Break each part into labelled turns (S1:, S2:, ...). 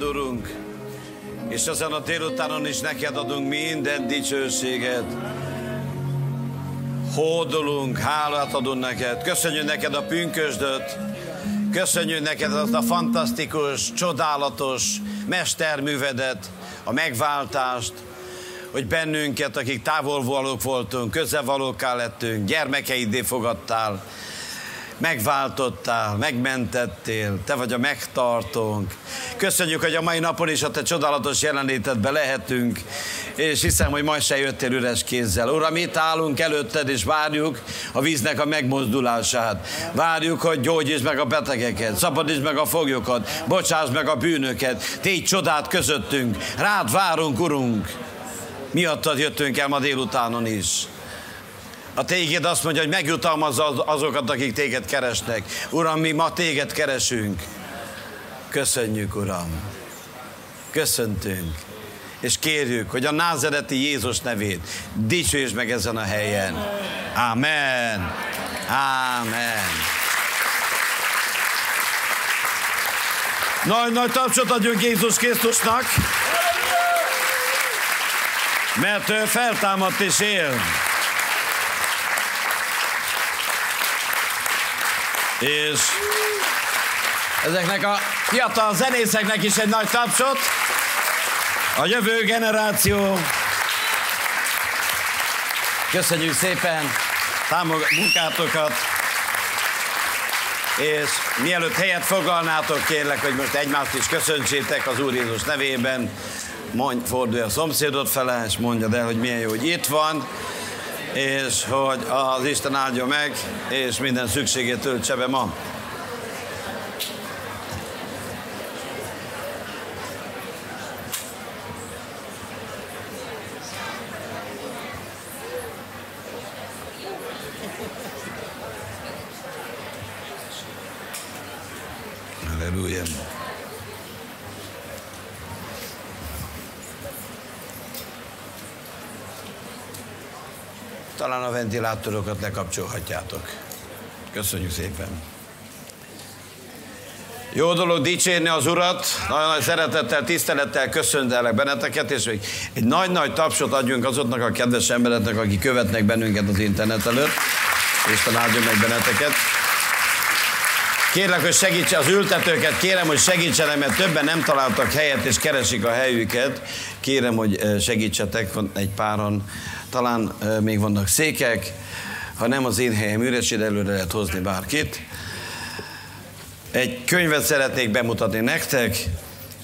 S1: téged, Urunk, és ezen a délutánon is neked adunk minden dicsőséget. Hódolunk, hálát adunk neked, köszönjük neked a pünkösdöt, köszönjük neked azt a fantasztikus, csodálatos mesterművedet, a megváltást, hogy bennünket, akik távolvalók voltunk, közelvalóká lettünk, gyermekeidé fogadtál, megváltottál, megmentettél, te vagy a megtartónk. Köszönjük, hogy a mai napon is a te csodálatos jelenlétedbe lehetünk, és hiszem, hogy majd se jöttél üres kézzel. Uram, itt állunk előtted, és várjuk a víznek a megmozdulását. Várjuk, hogy gyógyítsd meg a betegeket, szabadítsd meg a foglyokat, bocsáss meg a bűnöket, tégy csodát közöttünk, rád várunk, Urunk. Miattad jöttünk el ma délutánon is. A téged azt mondja, hogy megjutalmazza azokat, akik téged keresnek. Uram, mi ma téged keresünk. Köszönjük, Uram. Köszöntünk. És kérjük, hogy a názereti Jézus nevét dicsősd meg ezen a helyen. Amen. Amen. Nagy-nagy tapsot adjunk Jézus Krisztusnak, mert ő feltámadt és él. És ezeknek a fiatal zenészeknek is egy nagy tapsot. A jövő generáció. Köszönjük szépen támog- munkátokat. És mielőtt helyet foglalnátok, kérlek, hogy most egymást is köszöntsétek az Úr Jézus nevében. Mondj, fordulj a szomszédod fele, és mondjad el, hogy milyen jó, hogy itt van és hogy az Isten áldja meg, és minden szükségét töltse be ma. Halleluja. Talán a ventilátorokat lekapcsolhatjátok. Köszönjük szépen. Jó dolog dicsérni az Urat, nagyon nagy szeretettel, tisztelettel köszöntelek benneteket, és még egy nagy-nagy tapsot adjunk azoknak a kedves embereknek, akik követnek bennünket az internet előtt. Isten áldjon meg benneteket. Kérlek, hogy segítse az ültetőket, kérem, hogy segítsenek, mert többen nem találtak helyet, és keresik a helyüket. Kérem, hogy segítsetek, van egy páran talán még vannak székek, ha nem az én helyem üres, előre lehet hozni bárkit. Egy könyvet szeretnék bemutatni nektek,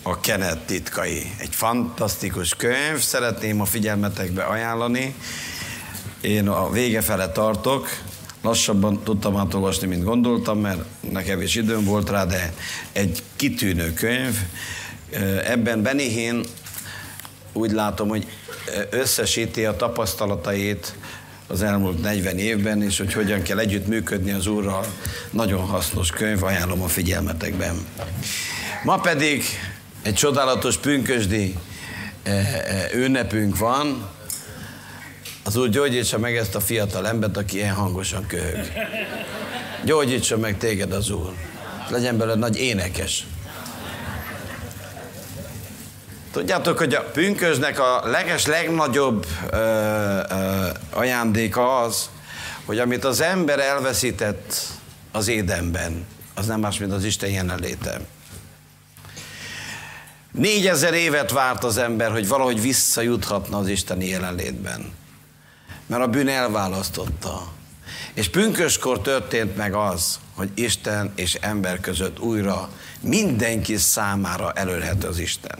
S1: a Kenet titkai. Egy fantasztikus könyv, szeretném a figyelmetekbe ajánlani. Én a vége fele tartok, lassabban tudtam átolvasni, mint gondoltam, mert nekem is időm volt rá, de egy kitűnő könyv. Ebben Benihén úgy látom, hogy összesíti a tapasztalatait az elmúlt 40 évben, és hogy hogyan kell együtt működni az Úrral. Nagyon hasznos könyv, ajánlom a figyelmetekben. Ma pedig egy csodálatos pünkösdi ünnepünk van. Az Úr gyógyítsa meg ezt a fiatal embert, aki ilyen hangosan köhög. Gyógyítsa meg téged az Úr. Legyen belőle nagy énekes. Tudjátok, hogy a pünkösnek a leges, legnagyobb ö, ö, ajándéka az, hogy amit az ember elveszített az édenben, az nem más, mint az Isten jelenléte. Négyezer évet várt az ember, hogy valahogy visszajuthatna az Isteni jelenlétben. Mert a bűn elválasztotta. És pünköskor történt meg az, hogy Isten és ember között újra mindenki számára előrhető az Isten.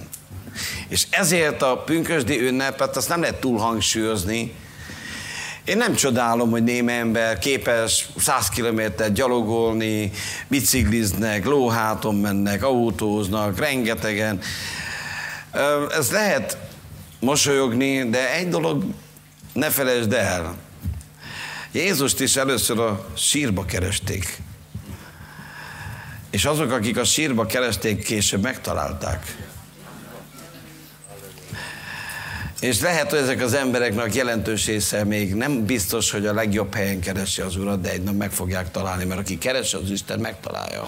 S1: És ezért a pünkösdi ünnepet azt nem lehet túl hangsúlyozni. Én nem csodálom, hogy néme ember képes 100 kilométert gyalogolni, bicikliznek, lóháton mennek, autóznak, rengetegen. Ez lehet mosolyogni, de egy dolog ne felejtsd el. Jézust is először a sírba keresték. És azok, akik a sírba keresték, később megtalálták. És lehet, hogy ezek az embereknek jelentős része még nem biztos, hogy a legjobb helyen keresi az Urat, de egy nap meg fogják találni, mert aki keresi az Isten, megtalálja.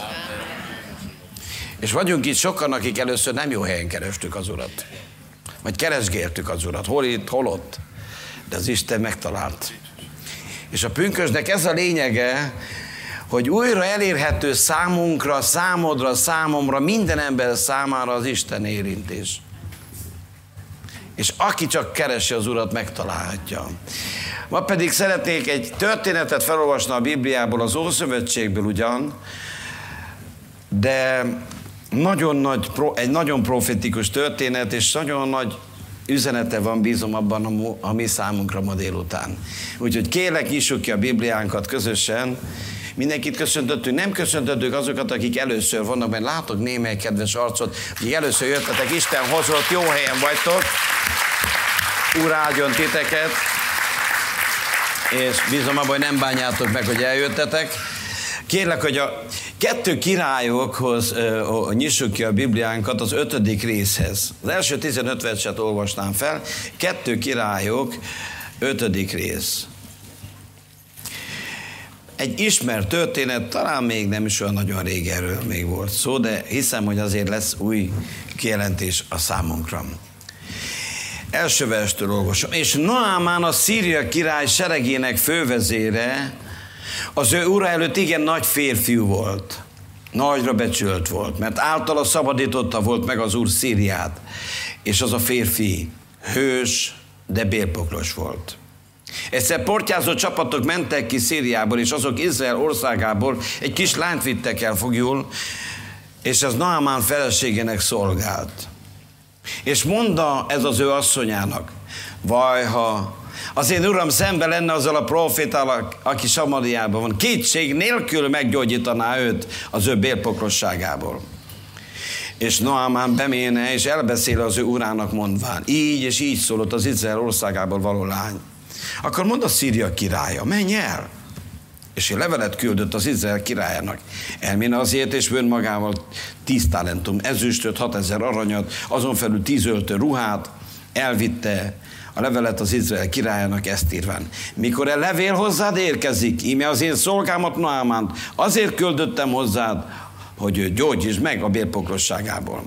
S1: És vagyunk itt sokan, akik először nem jó helyen kerestük az Urat. Vagy keresgéltük az Urat, hol itt, hol ott. De az Isten megtalált. És a pünkösnek ez a lényege, hogy újra elérhető számunkra, számodra, számomra, minden ember számára az Isten érintés. És aki csak keresi az Urat, megtalálhatja. Ma pedig szeretnék egy történetet felolvasni a Bibliából, az Ószövetségből ugyan, de nagyon nagy, egy nagyon profetikus történet, és nagyon nagy üzenete van, bízom abban a, a mi számunkra ma délután. Úgyhogy kérlek, íssuk ki a Bibliánkat közösen, Mindenkit köszöntöttünk, nem köszöntöttük azokat, akik először vannak, mert látok némely kedves arcot, akik először jöttetek, Isten hozott, jó helyen vagytok. Úr áldjon titeket, és bízom abban, hogy nem bánjátok meg, hogy eljöttetek. Kérlek, hogy a kettő királyokhoz uh, nyissuk ki a Bibliánkat az ötödik részhez. Az első 15 verset olvasnám fel. Kettő királyok, ötödik rész. Egy ismert történet, talán még nem is olyan nagyon rég erről még volt szó, de hiszem, hogy azért lesz új kijelentés a számunkra. Első verstől olvasom. És Naamán a Szíria király seregének fővezére, az ő ura előtt igen nagy férfiú volt. Nagyra becsült volt, mert általa szabadította volt meg az úr Szíriát. És az a férfi hős, de bélpoklos volt. Egyszer portyázó csapatok mentek ki Szíriából, és azok Izrael országából egy kis lányt vittek el fogjul, és ez Naamán feleségének szolgált. És mondta ez az ő asszonyának, vajha, az én uram szembe lenne azzal a profétával, aki Samariában van. Kétség nélkül meggyógyítaná őt az ő bélpokrosságából. És Noámán beméne, és elbeszél az ő urának mondván. Így és így szólott az Izrael országából való lány. Akkor mond a Szíria királya, menj el! És egy levelet küldött az Izrael királyának. Elméne azért, és vön magával tíz talentum ezüstöt, hat ezer aranyat, azon felül tíz öltő ruhát, elvitte a levelet az Izrael királyának ezt írván. Mikor a levél hozzád érkezik, íme az én szolgámat Noámánt, azért küldöttem hozzád, hogy ő gyógyítsd meg a bérpoklosságából.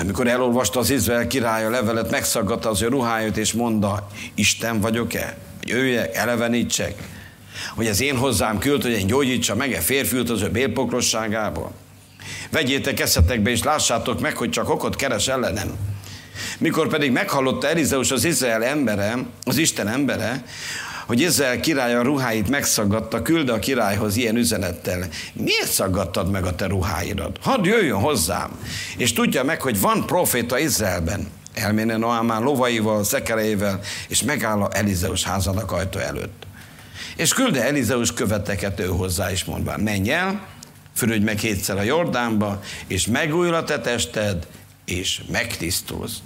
S1: Amikor elolvasta az Izrael király a levelet, megszaggatta az ő ruháját, és mondta, Isten vagyok-e? Hogy őjek, elevenítsek? Hogy az én hozzám küld, hogy én gyógyítsa meg e férfiút az ő bélpokrosságából? Vegyétek eszetekbe, és lássátok meg, hogy csak okot keres ellenem. Mikor pedig meghallotta Elizeus az Izrael embere, az Isten embere, hogy Izrael király a ruháit megszaggatta, küld a királyhoz ilyen üzenettel. Miért szaggattad meg a te ruháidat? Hadd jöjjön hozzám, és tudja meg, hogy van proféta Izraelben. Elméne Noámán lovaival, szekereivel, és megáll a Elizeus házának ajtó előtt. És külde Elizeus követeket ő hozzá, is mondván, menj el, fürödj meg kétszer a Jordánba, és megújul a te tested, és megtisztulsz.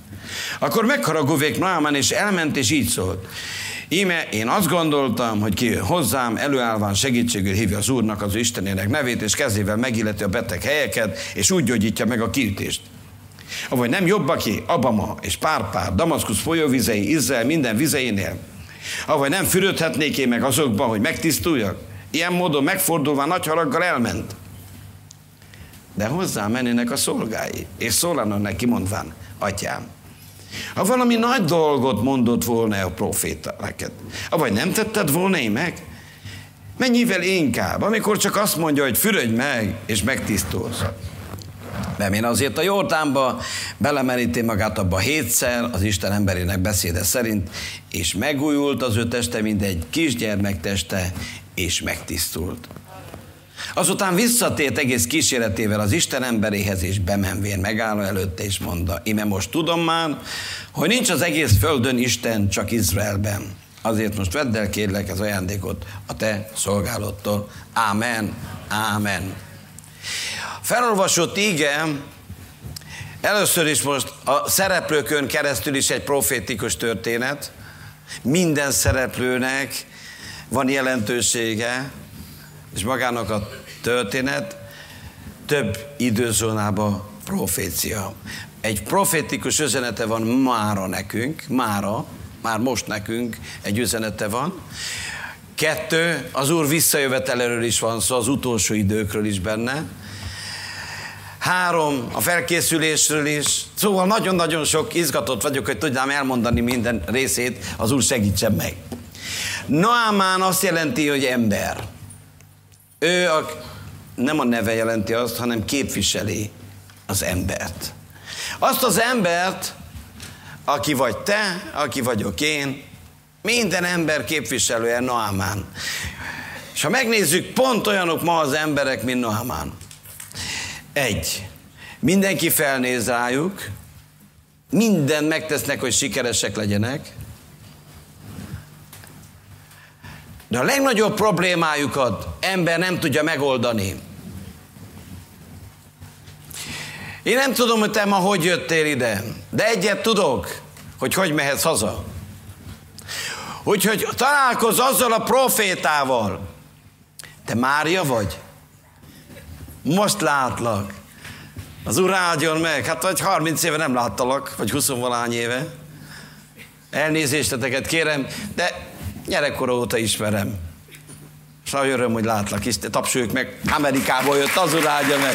S1: Akkor megharagóvék Noámán, és elment, és így szólt. Íme én azt gondoltam, hogy ki hozzám, előállván segítségül hívja az Úrnak az Istenének nevét, és kezével megilleti a beteg helyeket, és úgy gyógyítja meg a kiütést. Avagy nem jobb aki Abama és Párpár, Damaszkusz folyóvizei, Izrael minden vizeinél? Avagy nem fürödhetnék én meg azokba, hogy megtisztuljak? Ilyen módon megfordulva nagy haraggal elment. De hozzá mennének a szolgái, és szólanak neki mondván, atyám, ha valami nagy dolgot mondott volna a proféta neked, vagy nem tetted volna én meg? Mennyivel inkább, amikor csak azt mondja, hogy fürödj meg, és megtisztulsz. én azért a Jordánba belemeríti magát abba hétszer, az Isten emberének beszéde szerint, és megújult az ő teste, mint egy kisgyermek teste, és megtisztult. Azután visszatért egész kíséretével az Isten emberéhez, és bemenvén megálló előtte, és mondta, ime most tudom már, hogy nincs az egész földön Isten, csak Izraelben. Azért most vedd el, kérlek, az ajándékot a te szolgálottól. Ámen, ámen. Felolvasott íge, először is most a szereplőkön keresztül is egy profétikus történet. Minden szereplőnek van jelentősége, és magának a történet több időzónában profécia. Egy profétikus üzenete van mára nekünk, mára, már most nekünk egy üzenete van. Kettő, az Úr visszajöveteléről is van szó, az utolsó időkről is benne. három a felkészülésről is. Szóval nagyon-nagyon sok izgatott vagyok, hogy tudnám elmondani minden részét, az Úr segítsen meg. Noámán azt jelenti, hogy ember. Ő a, nem a neve jelenti azt, hanem képviseli az embert. Azt az embert, aki vagy te, aki vagyok én, minden ember képviselője Noámán. És ha megnézzük, pont olyanok ma az emberek, mint Noámán. Egy, mindenki felnéz rájuk, minden megtesznek, hogy sikeresek legyenek, de a legnagyobb problémájukat ember nem tudja megoldani. Én nem tudom, hogy te ma hogy jöttél ide, de egyet tudok, hogy hogy mehetsz haza. Úgyhogy találkozz azzal a profétával. Te Mária vagy? Most látlak. Az Úr áldjon meg. Hát vagy 30 éve nem láttalak, vagy 20 valány éve. Elnézésteteket kérem, de gyerekkor óta ismerem. És nagy öröm, hogy látlak is. Tapsoljuk meg, Amerikából jött, az áldja meg.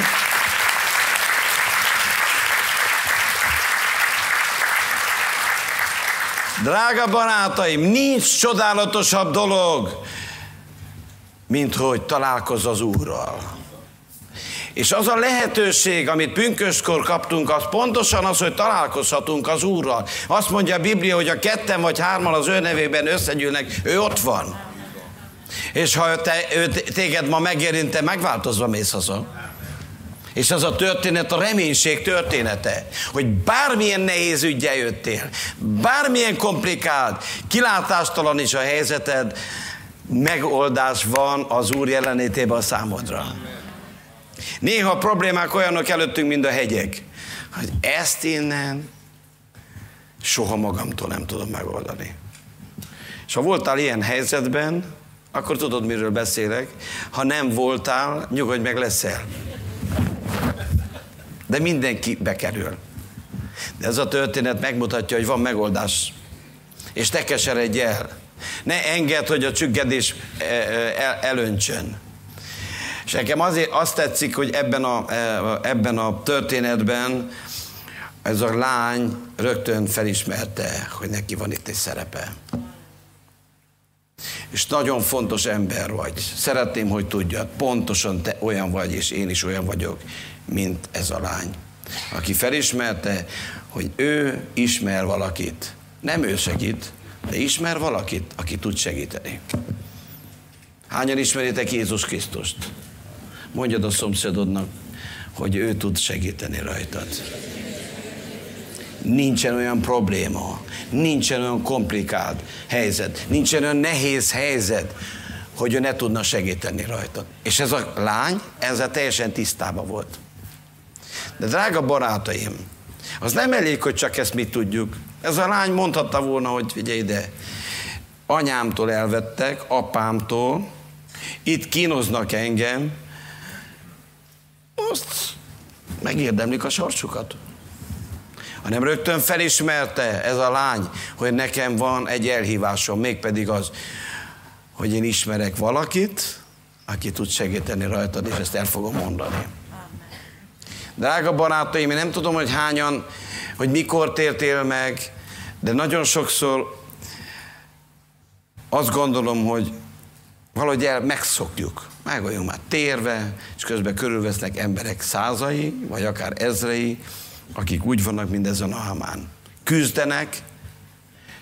S1: Drága barátaim, nincs csodálatosabb dolog, mint hogy találkozz az Úrral. És az a lehetőség, amit pünköskor kaptunk, az pontosan az, hogy találkozhatunk az Úrral. Azt mondja a Biblia, hogy a ketten vagy hárman az ő nevében összegyűlnek, ő ott van. És ha te, ő téged ma megérinte, megváltozva mész haza. És az a történet a reménység története, hogy bármilyen nehéz ügyel jöttél, bármilyen komplikált, kilátástalan is a helyzeted, megoldás van az Úr jelenlétében a számodra. Néha a problémák olyanok előttünk, mint a hegyek, hogy ezt innen soha magamtól nem tudom megoldani. És ha voltál ilyen helyzetben, akkor tudod, miről beszélek. Ha nem voltál, nyugodj meg leszel. De mindenki bekerül. De ez a történet megmutatja, hogy van megoldás. És te keseredj el. Ne engedd, hogy a csüggedés e, e, elöntsön. És nekem azért azt tetszik, hogy ebben a, e, ebben a történetben ez a lány rögtön felismerte, hogy neki van itt egy szerepe. És nagyon fontos ember vagy. Szeretném, hogy tudjad, pontosan te olyan vagy, és én is olyan vagyok, mint ez a lány. Aki felismerte, hogy ő ismer valakit. Nem ő segít, de ismer valakit, aki tud segíteni. Hányan ismeritek Jézus Krisztust? Mondjad a szomszédodnak, hogy ő tud segíteni rajtad. Nincsen olyan probléma, nincsen olyan komplikált helyzet, nincsen olyan nehéz helyzet, hogy ő ne tudna segíteni rajtad. És ez a lány ezzel teljesen tisztában volt. De drága barátaim, az nem elég, hogy csak ezt mi tudjuk. Ez a lány mondhatta volna, hogy figyelj ide, anyámtól elvettek, apámtól, itt kínoznak engem, azt megérdemlik a sorsukat. Hanem rögtön felismerte ez a lány, hogy nekem van egy elhívásom, mégpedig az, hogy én ismerek valakit, aki tud segíteni rajtad, és ezt el fogom mondani. Drága barátaim, én nem tudom, hogy hányan, hogy mikor tértél meg, de nagyon sokszor azt gondolom, hogy valahogy el megszokjuk. Meg vagyunk már térve, és közben körülvesznek emberek százai, vagy akár ezrei, akik úgy vannak, mint ezen a Hamán. Küzdenek,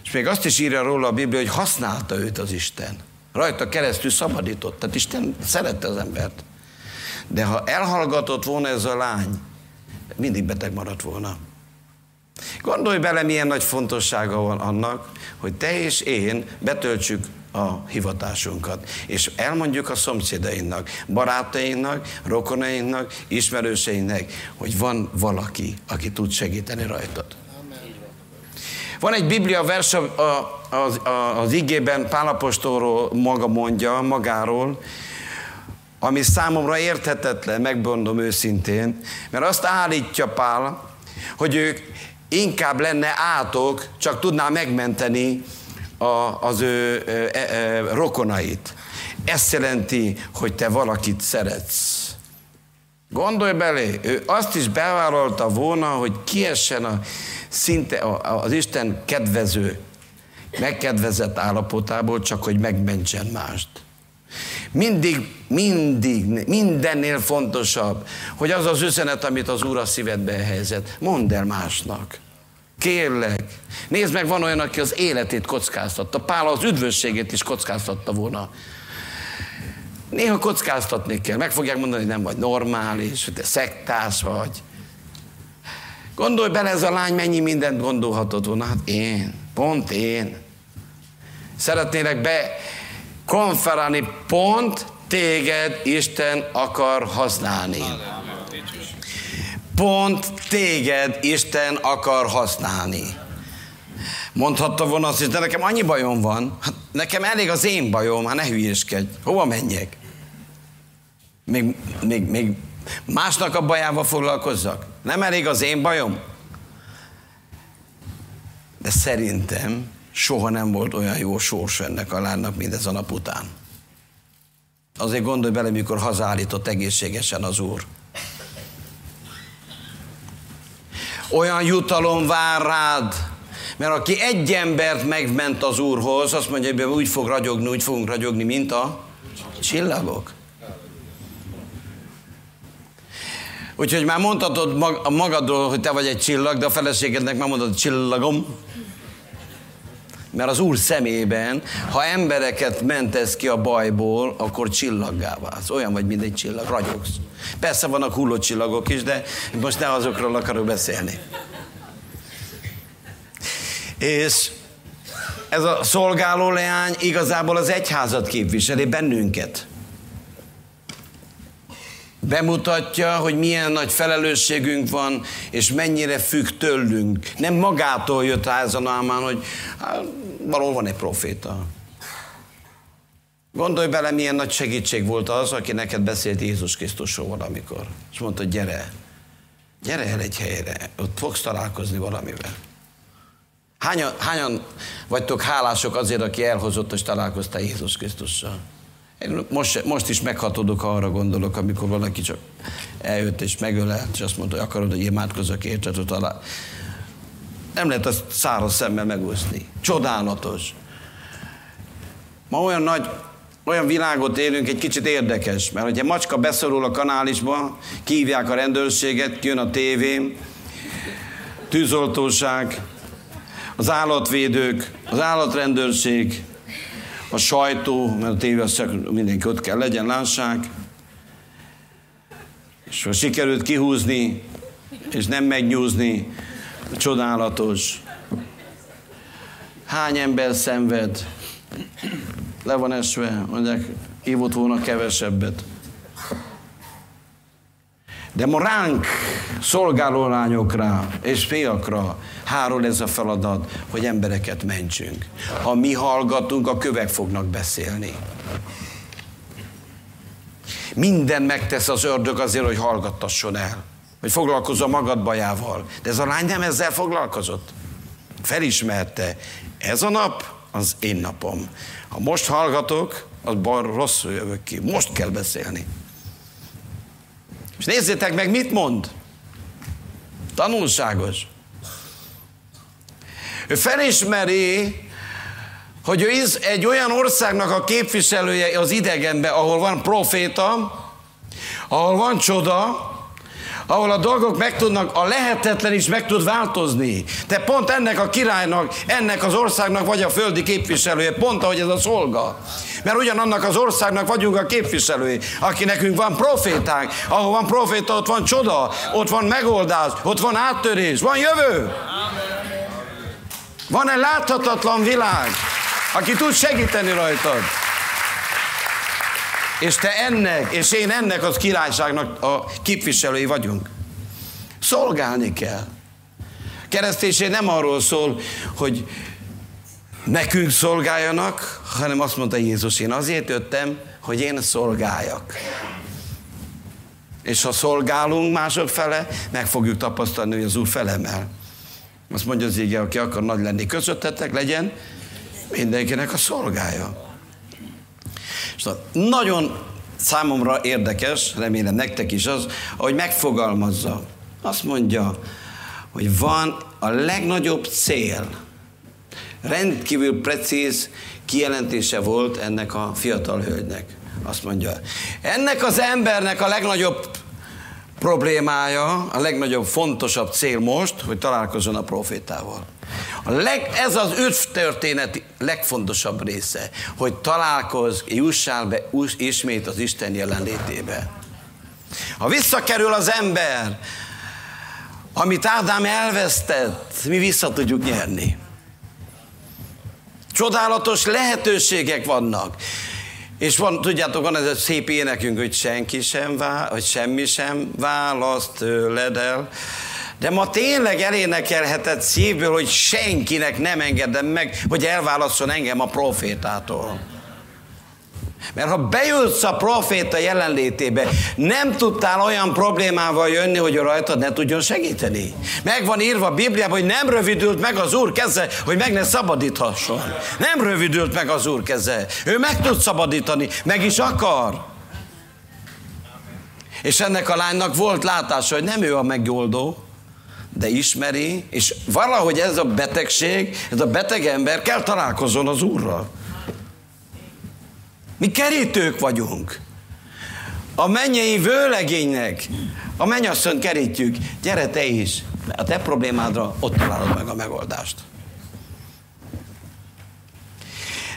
S1: és még azt is írja róla a Biblia, hogy használta őt az Isten. Rajta keresztül szabadított. Tehát Isten szerette az embert. De ha elhallgatott volna ez a lány, mindig beteg maradt volna. Gondolj bele, milyen nagy fontossága van annak, hogy te és én betöltsük a hivatásunkat. És elmondjuk a szomszédainknak, barátainknak, rokonainknak, ismerőseinknek, hogy van valaki, aki tud segíteni rajtad. Van egy Biblia vers az, az igében Pálapostolról maga mondja, magáról, ami számomra érthetetlen, megmondom őszintén, mert azt állítja Pál, hogy ők inkább lenne átok, csak tudná megmenteni a, az ő e, e, rokonait. Ezt jelenti, hogy te valakit szeretsz. Gondolj belé, ő azt is bevállalta volna, hogy kiessen a, szinte az Isten kedvező, megkedvezett állapotából, csak hogy megmentsen mást. Mindig, mindig, mindennél fontosabb, hogy az az üzenet, amit az Úr a szívedbe helyezett, mondd el másnak. Kérlek. Nézd meg, van olyan, aki az életét kockáztatta. Pál az üdvösségét is kockáztatta volna. Néha kockáztatni kell. Meg fogják mondani, hogy nem vagy normális, hogy te szektás vagy. Gondolj bele, ez a lány mennyi mindent gondolhatott volna. Hát én, pont én. Szeretnélek be konferálni, pont téged Isten akar használni. Pont téged Isten akar használni. Mondhatta volna azt, hogy de nekem annyi bajom van, hát nekem elég az én bajom, hát ne hülyéskedj, hova menjek? Még, még, még másnak a bajával foglalkozzak? Nem elég az én bajom? De szerintem soha nem volt olyan jó sors ennek a lánynak, mint ez a nap után. Azért gondolj bele, mikor hazállított egészségesen az Úr. Olyan jutalom vár rád, mert aki egy embert megment az Úrhoz, azt mondja, hogy úgy fog ragyogni, úgy fogunk ragyogni, mint a csillagok. Úgyhogy már mondhatod magadról, hogy te vagy egy csillag, de a feleségednek már mondod, csillagom. Mert az Úr szemében, ha embereket mentesz ki a bajból, akkor csillaggá válsz. Olyan vagy, mint egy csillag, ragyogsz. Persze vannak hulló csillagok is, de most ne azokról akarok beszélni. És ez a szolgáló leány igazából az egyházat képviseli, bennünket. Bemutatja, hogy milyen nagy felelősségünk van, és mennyire függ tőlünk. Nem magától jött rá ez hogy hát, valahol van egy proféta. Gondolj bele, milyen nagy segítség volt az, aki neked beszélt Jézus Krisztusról valamikor. És mondta, gyere, gyere el egy helyre, ott fogsz találkozni valamivel. Hányan, hányan vagytok hálások azért, aki elhozott, és találkoztál Jézus Krisztussal? Most, most is meghatódok, ha arra gondolok, amikor valaki csak eljött és megölelt, és azt mondta, hogy akarod, hogy imádkozzak érted, hogy talál. Nem lehet azt száraz szemmel megúszni. Csodálatos. Ma olyan nagy, olyan világot élünk, egy kicsit érdekes, mert hogyha macska beszorul a kanálisba, kívják a rendőrséget, jön a tévém, tűzoltóság, az állatvédők, az állatrendőrség, a sajtó, mert a tévé azt mindenki ott kell legyen, lássák. És ha sikerült kihúzni, és nem megnyúzni, csodálatos. Hány ember szenved, le van esve, mondják, hívott volna kevesebbet. De ma ránk, szolgáló lányokra és fiakra hárul ez a feladat, hogy embereket mentsünk. Ha mi hallgatunk, a kövek fognak beszélni. Minden megtesz az ördög azért, hogy hallgattasson el. Hogy foglalkozzon magad bajával. De ez a lány nem ezzel foglalkozott. Felismerte, ez a nap az én napom. Ha most hallgatok, az bar rosszul jövök ki. Most kell beszélni. És nézzétek meg, mit mond. Tanulságos. Ő felismeri, hogy ő egy olyan országnak a képviselője az idegenben, ahol van proféta, ahol van csoda, ahol a dolgok meg tudnak, a lehetetlen is meg tud változni. Te pont ennek a királynak, ennek az országnak vagy a földi képviselője, pont ahogy ez a szolga. Mert ugyanannak az országnak vagyunk a képviselői, aki nekünk van profétánk, ahol van proféta, ott van csoda, ott van megoldás, ott van áttörés, van jövő. Van egy láthatatlan világ, aki tud segíteni rajtad. És te ennek, és én ennek az királyságnak a képviselői vagyunk. Szolgálni kell. Keresztésé nem arról szól, hogy nekünk szolgáljanak, hanem azt mondta Jézus, én azért jöttem, hogy én szolgáljak. És ha szolgálunk mások fele, meg fogjuk tapasztalni, hogy az Úr felemel. Azt mondja az ége, aki akar nagy lenni közöttetek, legyen mindenkinek a szolgája. És nagyon számomra érdekes, remélem nektek is az, ahogy megfogalmazza. Azt mondja, hogy van a legnagyobb cél. Rendkívül precíz kijelentése volt ennek a fiatal hölgynek. Azt mondja, ennek az embernek a legnagyobb problémája, a legnagyobb, fontosabb cél most, hogy találkozzon a profétával. A leg, ez az öt történet legfontosabb része, hogy találkozz, jussál be ismét az Isten jelenlétébe. Ha visszakerül az ember, amit Ádám elvesztett, mi vissza tudjuk nyerni. Csodálatos lehetőségek vannak. És van, tudjátok, van ez a szép énekünk, hogy senki sem vál, hogy semmi sem választ tőled el. De ma tényleg elénekelhetett szívből, hogy senkinek nem engedem meg, hogy elválasszon engem a profétától. Mert ha bejössz a proféta jelenlétébe, nem tudtál olyan problémával jönni, hogy rajtad ne tudjon segíteni. Meg van írva a Bibliában, hogy nem rövidült meg az Úr keze, hogy meg ne szabadíthasson. Nem rövidült meg az Úr keze. Ő meg tud szabadítani, meg is akar. És ennek a lánynak volt látása, hogy nem ő a megoldó, de ismeri, és valahogy ez a betegség, ez a beteg ember kell találkozzon az Úrral. Mi kerítők vagyunk. A mennyei vőlegénynek a mennyasszony kerítjük. Gyere te is. A te problémádra ott találod meg a megoldást.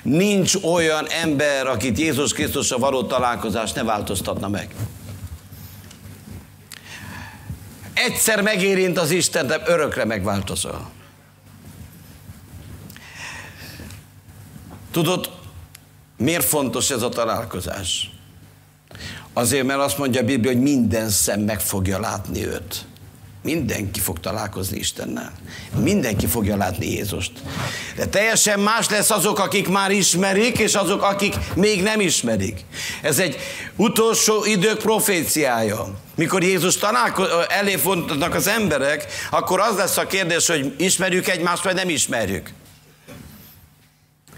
S1: Nincs olyan ember, akit Jézus Krisztusra való találkozás ne változtatna meg. Egyszer megérint az Isten, de örökre megváltozol. Tudod, Miért fontos ez a találkozás? Azért, mert azt mondja a Biblia, hogy minden szem meg fogja látni őt. Mindenki fog találkozni Istennel. Mindenki fogja látni Jézust. De teljesen más lesz azok, akik már ismerik, és azok, akik még nem ismerik. Ez egy utolsó idők proféciája. Mikor Jézus találko- elé fontatnak az emberek, akkor az lesz a kérdés, hogy ismerjük egymást, vagy nem ismerjük.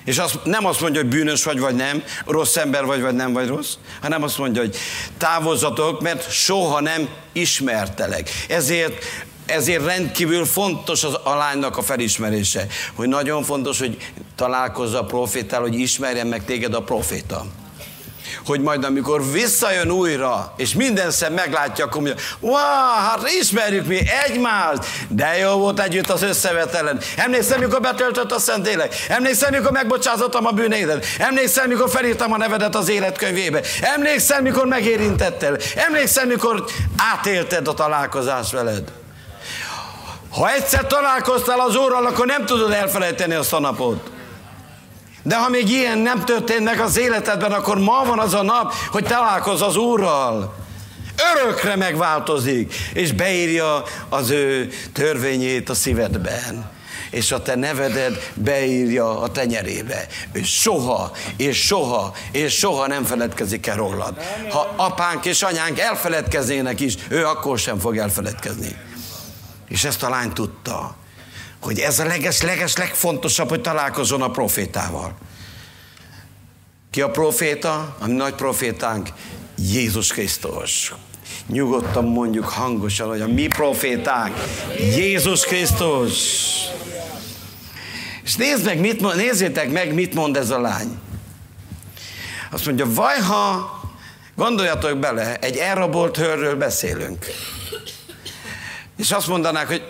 S1: És azt, nem azt mondja, hogy bűnös vagy, vagy nem, rossz ember vagy, vagy nem vagy rossz, hanem azt mondja, hogy távozzatok, mert soha nem ismertelek. Ezért ezért rendkívül fontos az a lánynak a felismerése, hogy nagyon fontos, hogy találkozza a profétál, hogy ismerjen meg téged a proféta hogy majd amikor visszajön újra, és minden szem meglátja, akkor mondja, wow, hát ismerjük mi egymást, de jó volt együtt az összevetelen. Emlékszem, mikor betöltött a Szentlélek. Emlékszem, mikor megbocsázottam a bűnédet. Emlékszem, mikor felírtam a nevedet az életkönyvébe. Emlékszem, mikor megérintettel. Emlékszem, mikor átélted a találkozást veled. Ha egyszer találkoztál az Úrral, akkor nem tudod elfelejteni azt a napot. De ha még ilyen nem történt meg az életedben, akkor ma van az a nap, hogy találkozz az Úrral. Örökre megváltozik, és beírja az ő törvényét a szívedben és a te neveded beírja a tenyerébe. Ő soha, és soha, és soha nem feledkezik el rólad. Ha apánk és anyánk elfeledkeznének is, ő akkor sem fog elfeledkezni. És ezt a lány tudta hogy ez a leges-leges legfontosabb, hogy találkozon a profétával. Ki a proféta? A nagy profétánk Jézus Krisztus. Nyugodtan mondjuk hangosan, hogy a mi profétánk Jézus Krisztus. És nézd meg, mit, nézzétek meg, mit mond ez a lány. Azt mondja, vaj, ha gondoljatok bele, egy elrabolt hőrről beszélünk. És azt mondanák, hogy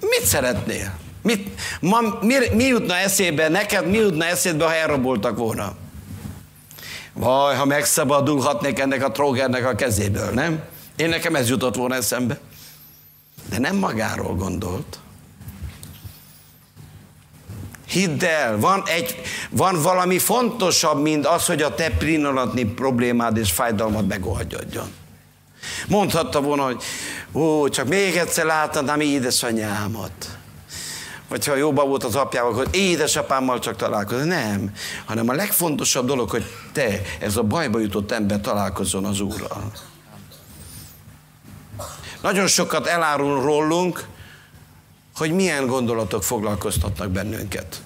S1: mit szeretnél? Mit, ma, mi, mi jutna eszébe, neked mi jutna eszébe, ha elraboltak volna? Vaj, ha megszabadulhatnék ennek a trógernek a kezéből, nem? Én nekem ez jutott volna eszembe. De nem magáról gondolt. Hidd el, van, egy, van valami fontosabb, mint az, hogy a te pillanatni problémád és fájdalmad megoldjadjon. Mondhatta volna, hogy ó, csak még egyszer látnám édesanyámat vagy ha jóban volt az apjával, hogy édesapámmal csak találkozni. Nem, hanem a legfontosabb dolog, hogy te, ez a bajba jutott ember találkozzon az Úrral. Nagyon sokat elárul rólunk, hogy milyen gondolatok foglalkoztatnak bennünket.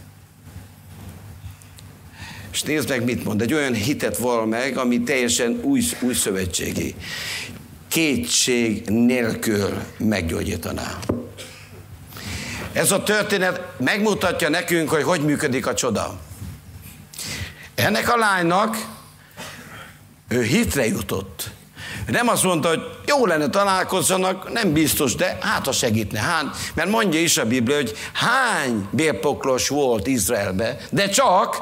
S1: És nézd meg, mit mond. Egy olyan hitet val meg, ami teljesen új, új szövetségi. Kétség nélkül meggyógyítaná. Ez a történet megmutatja nekünk, hogy hogy működik a csoda. Ennek a lánynak ő hitre jutott. Nem azt mondta, hogy jó lenne találkozzanak, nem biztos, de hát a segítne. Hán, mert mondja is a Biblia, hogy hány bérpoklos volt Izraelbe, de csak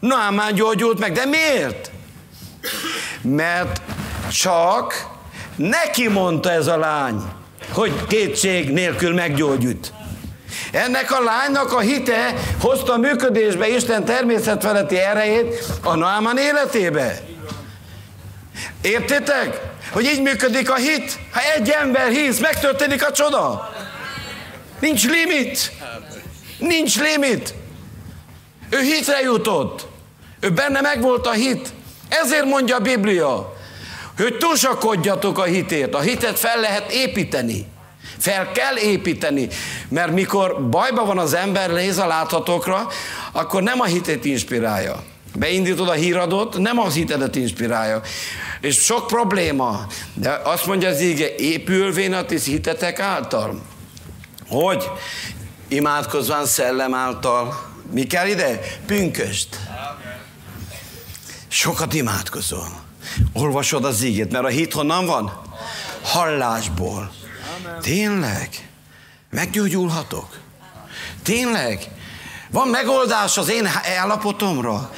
S1: Naamán gyógyult meg. De miért? Mert csak neki mondta ez a lány, hogy kétség nélkül meggyógyult. Ennek a lánynak a hite hozta működésbe Isten természetfeletti erejét a Naamán életébe. Értitek? Hogy így működik a hit? Ha egy ember hisz, megtörténik a csoda. Nincs limit. Nincs limit. Ő hitre jutott. Ő benne megvolt a hit. Ezért mondja a Biblia, hogy tusakodjatok a hitért. A hitet fel lehet építeni. Fel kell építeni, mert mikor bajban van az ember, léz a láthatókra, akkor nem a hitét inspirálja. Beindítod a híradót, nem az hitedet inspirálja. És sok probléma, de azt mondja az íge, épülvén a ti hitetek által. Hogy? Imádkozván szellem által. Mi kell ide? Pünköst. Sokat imádkozol. Olvasod az ígét, mert a hit honnan van? Hallásból. Tényleg? Meggyógyulhatok? Tényleg? Van megoldás az én állapotomra?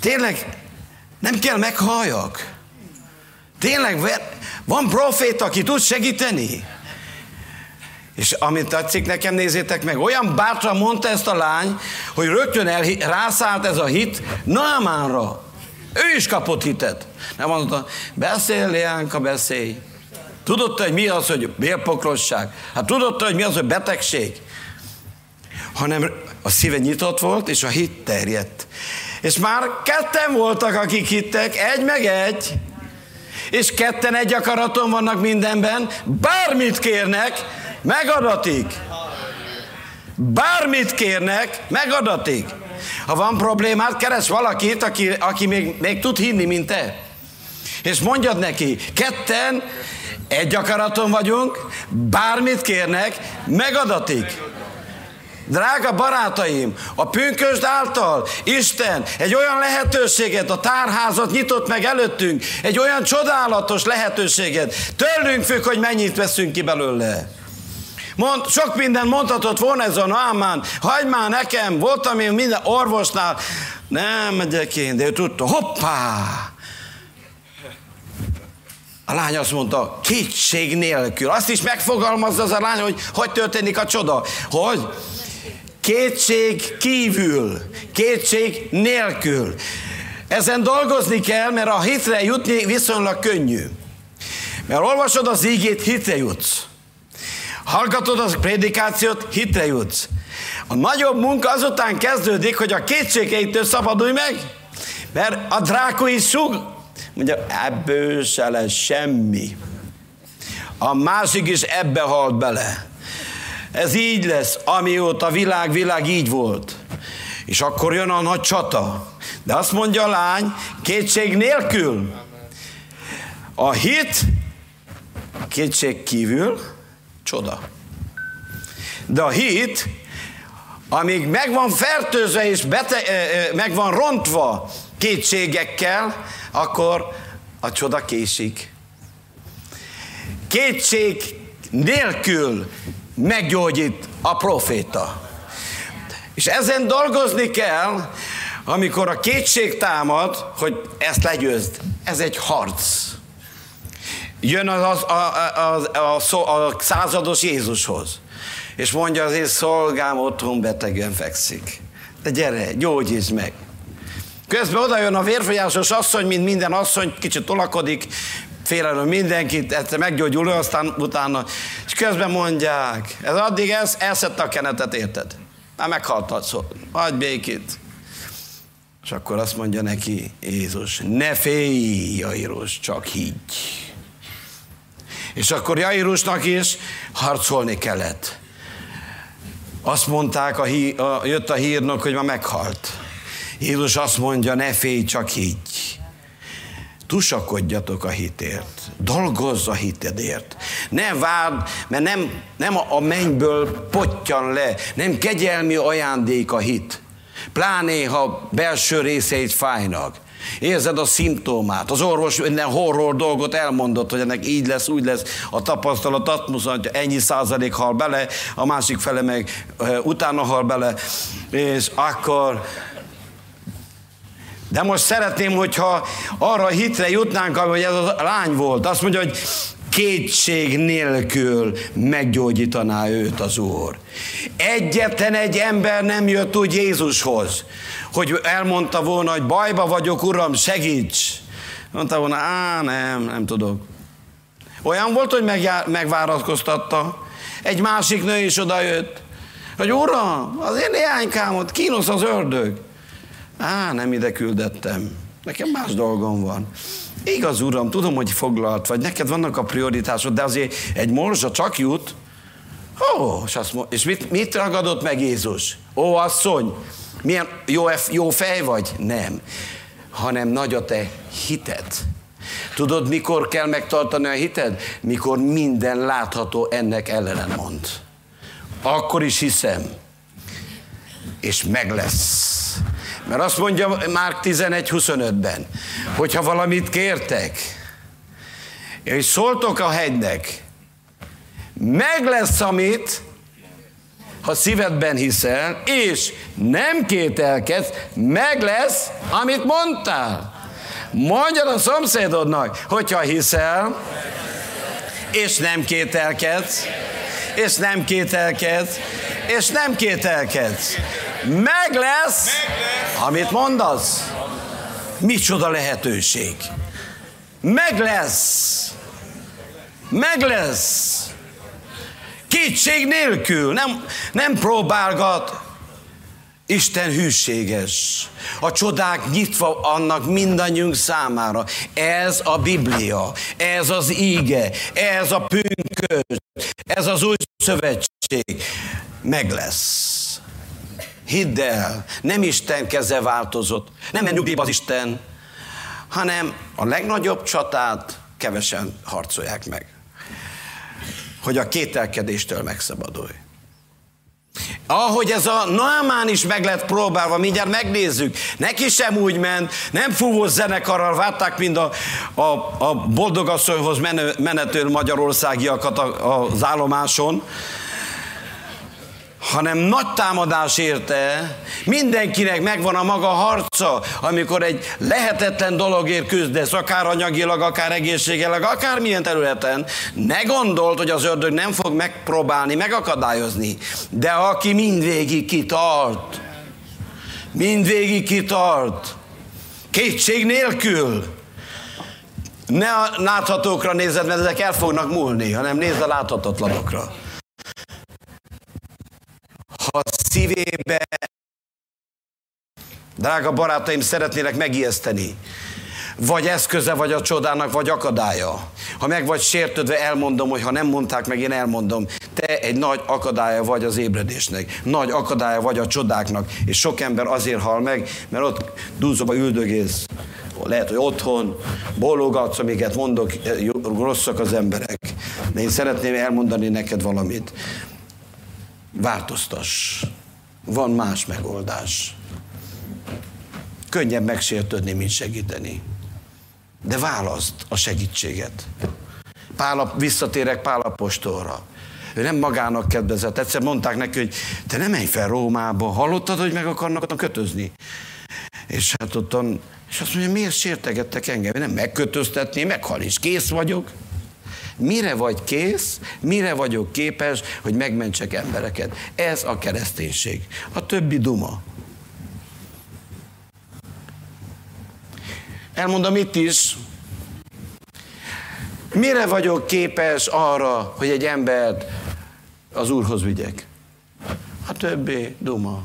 S1: Tényleg nem kell meghalljak? Tényleg van profét, aki tud segíteni? És amit tetszik nekem, nézzétek meg, olyan bátran mondta ezt a lány, hogy rögtön el, rászállt ez a hit Naamánra. Ő is kapott hitet. Nem mondta, beszél, Leánka, beszélj. Tudod, hogy mi az, hogy bélpoklosság? Hát tudod, hogy mi az, hogy betegség? Hanem a szíve nyitott volt, és a hit terjedt. És már ketten voltak, akik hittek, egy meg egy, és ketten egy akaraton vannak mindenben, bármit kérnek, megadatik. Bármit kérnek, megadatik. Ha van problémát, keres valakit, aki, aki még, még tud hinni, mint te. És mondjad neki, ketten egy akaraton vagyunk, bármit kérnek, megadatik. Drága barátaim, a pünkösd által Isten egy olyan lehetőséget, a tárházat nyitott meg előttünk, egy olyan csodálatos lehetőséget. Tőlünk függ, hogy mennyit veszünk ki belőle. Mond, sok minden mondhatott volna ez a Námán, hagyd már nekem, voltam én minden orvosnál, nem megyek én, de ő tudta, hoppá, a lány azt mondta, kétség nélkül. Azt is megfogalmazza az a lány, hogy hogy történik a csoda. Hogy? Kétség kívül, kétség nélkül. Ezen dolgozni kell, mert a hitre jutni viszonylag könnyű. Mert olvasod az ígét, hitre jutsz. Hallgatod az prédikációt, hitre jutsz. A nagyobb munka azután kezdődik, hogy a kétségeitől szabadulj meg, mert a drákó is sug, mondja, ebből se lesz semmi. A másik is ebbe halt bele. Ez így lesz, amióta világ, világ így volt. És akkor jön a nagy csata. De azt mondja a lány, kétség nélkül. A hit kétség kívül csoda. De a hit, amíg meg van fertőzve és bete, meg van rontva kétségekkel, akkor a csoda késik. Kétség nélkül meggyógyít a proféta. És ezen dolgozni kell, amikor a kétség támad, hogy ezt legyőzd. Ez egy harc. Jön az, az, a, a, a, a, százados Jézushoz, és mondja az én szolgám otthon betegen fekszik. De gyere, gyógyítsd meg. Közben oda jön a vérfolyásos asszony, mint minden asszony, kicsit tolakodik, félelő mindenkit, egyszer meggyógyul, aztán utána, és közben mondják, ez addig ez, elszedte a kenetet, érted? Már meghaltad, szó, hagyj békét. És akkor azt mondja neki Jézus, ne félj, Jairus, csak higgy. És akkor Jairusnak is harcolni kellett. Azt mondták, a hí, a, jött a hírnök, hogy már meghalt. Jézus azt mondja, ne félj, csak higgy. Tusakodjatok a hitért. Dolgozz a hitedért. Ne várd, mert nem, nem a mennyből potyan le, nem kegyelmi ajándék a hit. Pláné, ha belső részeit fájnak. Érzed a szimptomát. Az orvos minden horror dolgot elmondott, hogy ennek így lesz, úgy lesz. A tapasztalat azt mutatja, ennyi százalék hal bele, a másik fele meg utána hal bele, és akkor de most szeretném, hogyha arra a hitre jutnánk, hogy ez a lány volt. Azt mondja, hogy kétség nélkül meggyógyítaná őt az Úr. Egyetlen egy ember nem jött úgy Jézushoz, hogy elmondta volna, hogy bajba vagyok, Uram, segíts. Mondta volna, á, nem, nem tudok. Olyan volt, hogy megváratkoztatta. Egy másik nő is odajött, hogy Uram, az én leánykámot kínos az ördög. Á, nem ide küldettem. Nekem más dolgom van. Igaz, Uram, tudom, hogy foglalt vagy, neked vannak a prioritásod, de azért egy morzsa csak jut. Ó, és, azt, és mit, mit ragadott meg Jézus? Ó, asszony, milyen jó, jó fej vagy? Nem. Hanem nagy a te hited. Tudod, mikor kell megtartani a hited? Mikor minden látható ennek ellenen mond. Akkor is hiszem. És meg lesz. Mert azt mondja Márk 11.25-ben, hogyha valamit kértek, és szóltok a hegynek, meg lesz, amit, ha szívedben hiszel, és nem kételkedsz, meg lesz, amit mondtál. Mondjad a szomszédodnak, hogyha hiszel, és nem kételkedsz, és nem kételkedsz, és nem kételkedsz. Meg lesz, amit mondasz. Micsoda lehetőség. Meg lesz. Meg lesz. Kétség nélkül. Nem, nem próbálgat. Isten hűséges. A csodák nyitva annak mindannyiunk számára. Ez a Biblia, ez az íge, ez a pünkös, ez az új szövetség. Meg lesz. Hidd el, nem Isten keze változott, nem nyugdíjba az Isten, hanem a legnagyobb csatát kevesen harcolják meg. Hogy a kételkedéstől megszabadulj. Ahogy ez a Naamán is meg lett próbálva, mindjárt megnézzük. Neki sem úgy ment, nem fúvós zenekarral várták, mint a, a, a boldogasszonyhoz menető magyarországiakat az állomáson, hanem nagy támadás érte, mindenkinek megvan a maga harca, amikor egy lehetetlen dologért küzdesz, akár anyagilag, akár egészségileg, akár milyen területen, ne gondolt, hogy az ördög nem fog megpróbálni, megakadályozni, de aki mindvégig kitart, mindvégig kitart, kétség nélkül, ne a láthatókra nézed, mert ezek el fognak múlni, hanem nézd a láthatatlanokra szívébe, drága barátaim, szeretnélek megijeszteni, vagy eszköze vagy a csodának, vagy akadálya. Ha meg vagy sértődve, elmondom, hogy ha nem mondták meg, én elmondom. Te egy nagy akadálya vagy az ébredésnek. Nagy akadálya vagy a csodáknak. És sok ember azért hal meg, mert ott dúzóba üldögész. Lehet, hogy otthon bólogatsz, amiket mondok, rosszak az emberek. De én szeretném elmondani neked valamit változtass. Van más megoldás. Könnyebb megsértődni, mint segíteni. De választ a segítséget. Pál, visszatérek Pálapostolra. Ő nem magának kedvezett. Egyszer mondták neki, hogy te nem menj fel Rómába. Hallottad, hogy meg akarnak kötözni? És hát ottan, és azt mondja, miért sértegettek engem? Nem megkötöztetni, meghal is, kész vagyok. Mire vagy kész, mire vagyok képes, hogy megmentsek embereket. Ez a kereszténység. A többi duma. Elmondom itt is, mire vagyok képes arra, hogy egy embert az Úrhoz vigyek? A többi duma.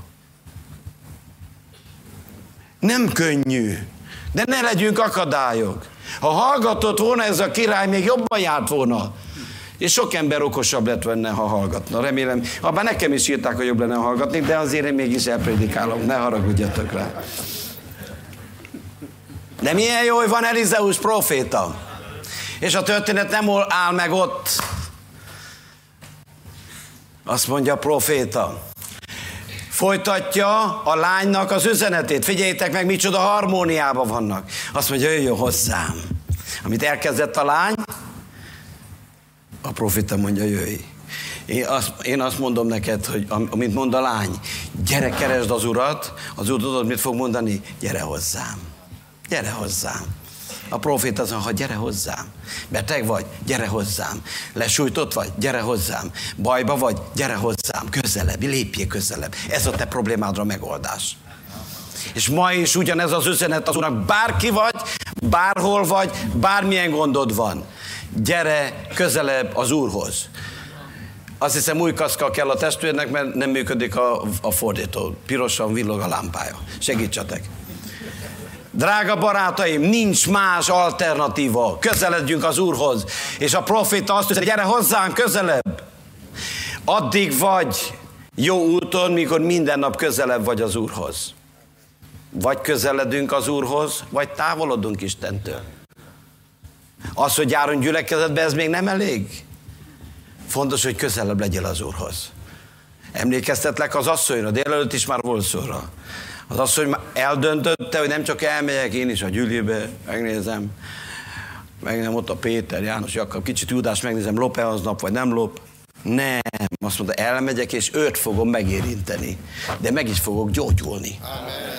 S1: Nem könnyű, de ne legyünk akadályok. Ha hallgatott volna ez a király, még jobban járt volna. És sok ember okosabb lett benne, ha hallgatna. Remélem, abban nekem is írták, hogy jobb lenne hallgatni, de azért én mégis elpredikálom, ne haragudjatok rá. De milyen jó, hogy van Elizeus proféta. És a történet nem áll meg ott. Azt mondja a proféta. Folytatja a lánynak az üzenetét. Figyeljétek meg, micsoda harmóniában vannak. Azt mondja, jöjjön hozzám. Amit elkezdett a lány, a profita mondja, jöjj. Én azt, én azt mondom neked, hogy amit mond a lány, gyere, keresd az urat, az úr tudod, mit fog mondani? Gyere hozzám. Gyere hozzám. A profét az ha gyere hozzám. Beteg vagy, gyere hozzám. Lesújtott vagy, gyere hozzám. Bajba vagy, gyere hozzám. Közelebb, lépjél közelebb. Ez a te problémádra megoldás. És ma is ugyanez az üzenet az Úrnak, bárki vagy, bárhol vagy, bármilyen gondod van. Gyere közelebb az Úrhoz. Azt hiszem új kaszka kell a testvérnek, mert nem működik a, a fordító. Pirosan villog a lámpája. Segítsetek. Drága barátaim, nincs más alternatíva. Közeledjünk az Úrhoz. És a profita azt mondja, gyere hozzánk közelebb. Addig vagy jó úton, mikor minden nap közelebb vagy az Úrhoz. Vagy közeledünk az Úrhoz, vagy távolodunk Istentől. Az, hogy járunk gyülekezetbe, ez még nem elég. Fontos, hogy közelebb legyél az Úrhoz. Emlékeztetlek az asszonyra, délelőtt is már volt szóra. Az asszony eldöntötte, hogy nem csak elmegyek én is a gyűlibe, megnézem, megnézem ott a Péter, János, Jakab, kicsit Judás, megnézem, lop-e aznap, vagy nem lop. Nem, azt mondta, elmegyek, és őt fogom megérinteni, de meg is fogok gyógyulni. Amen.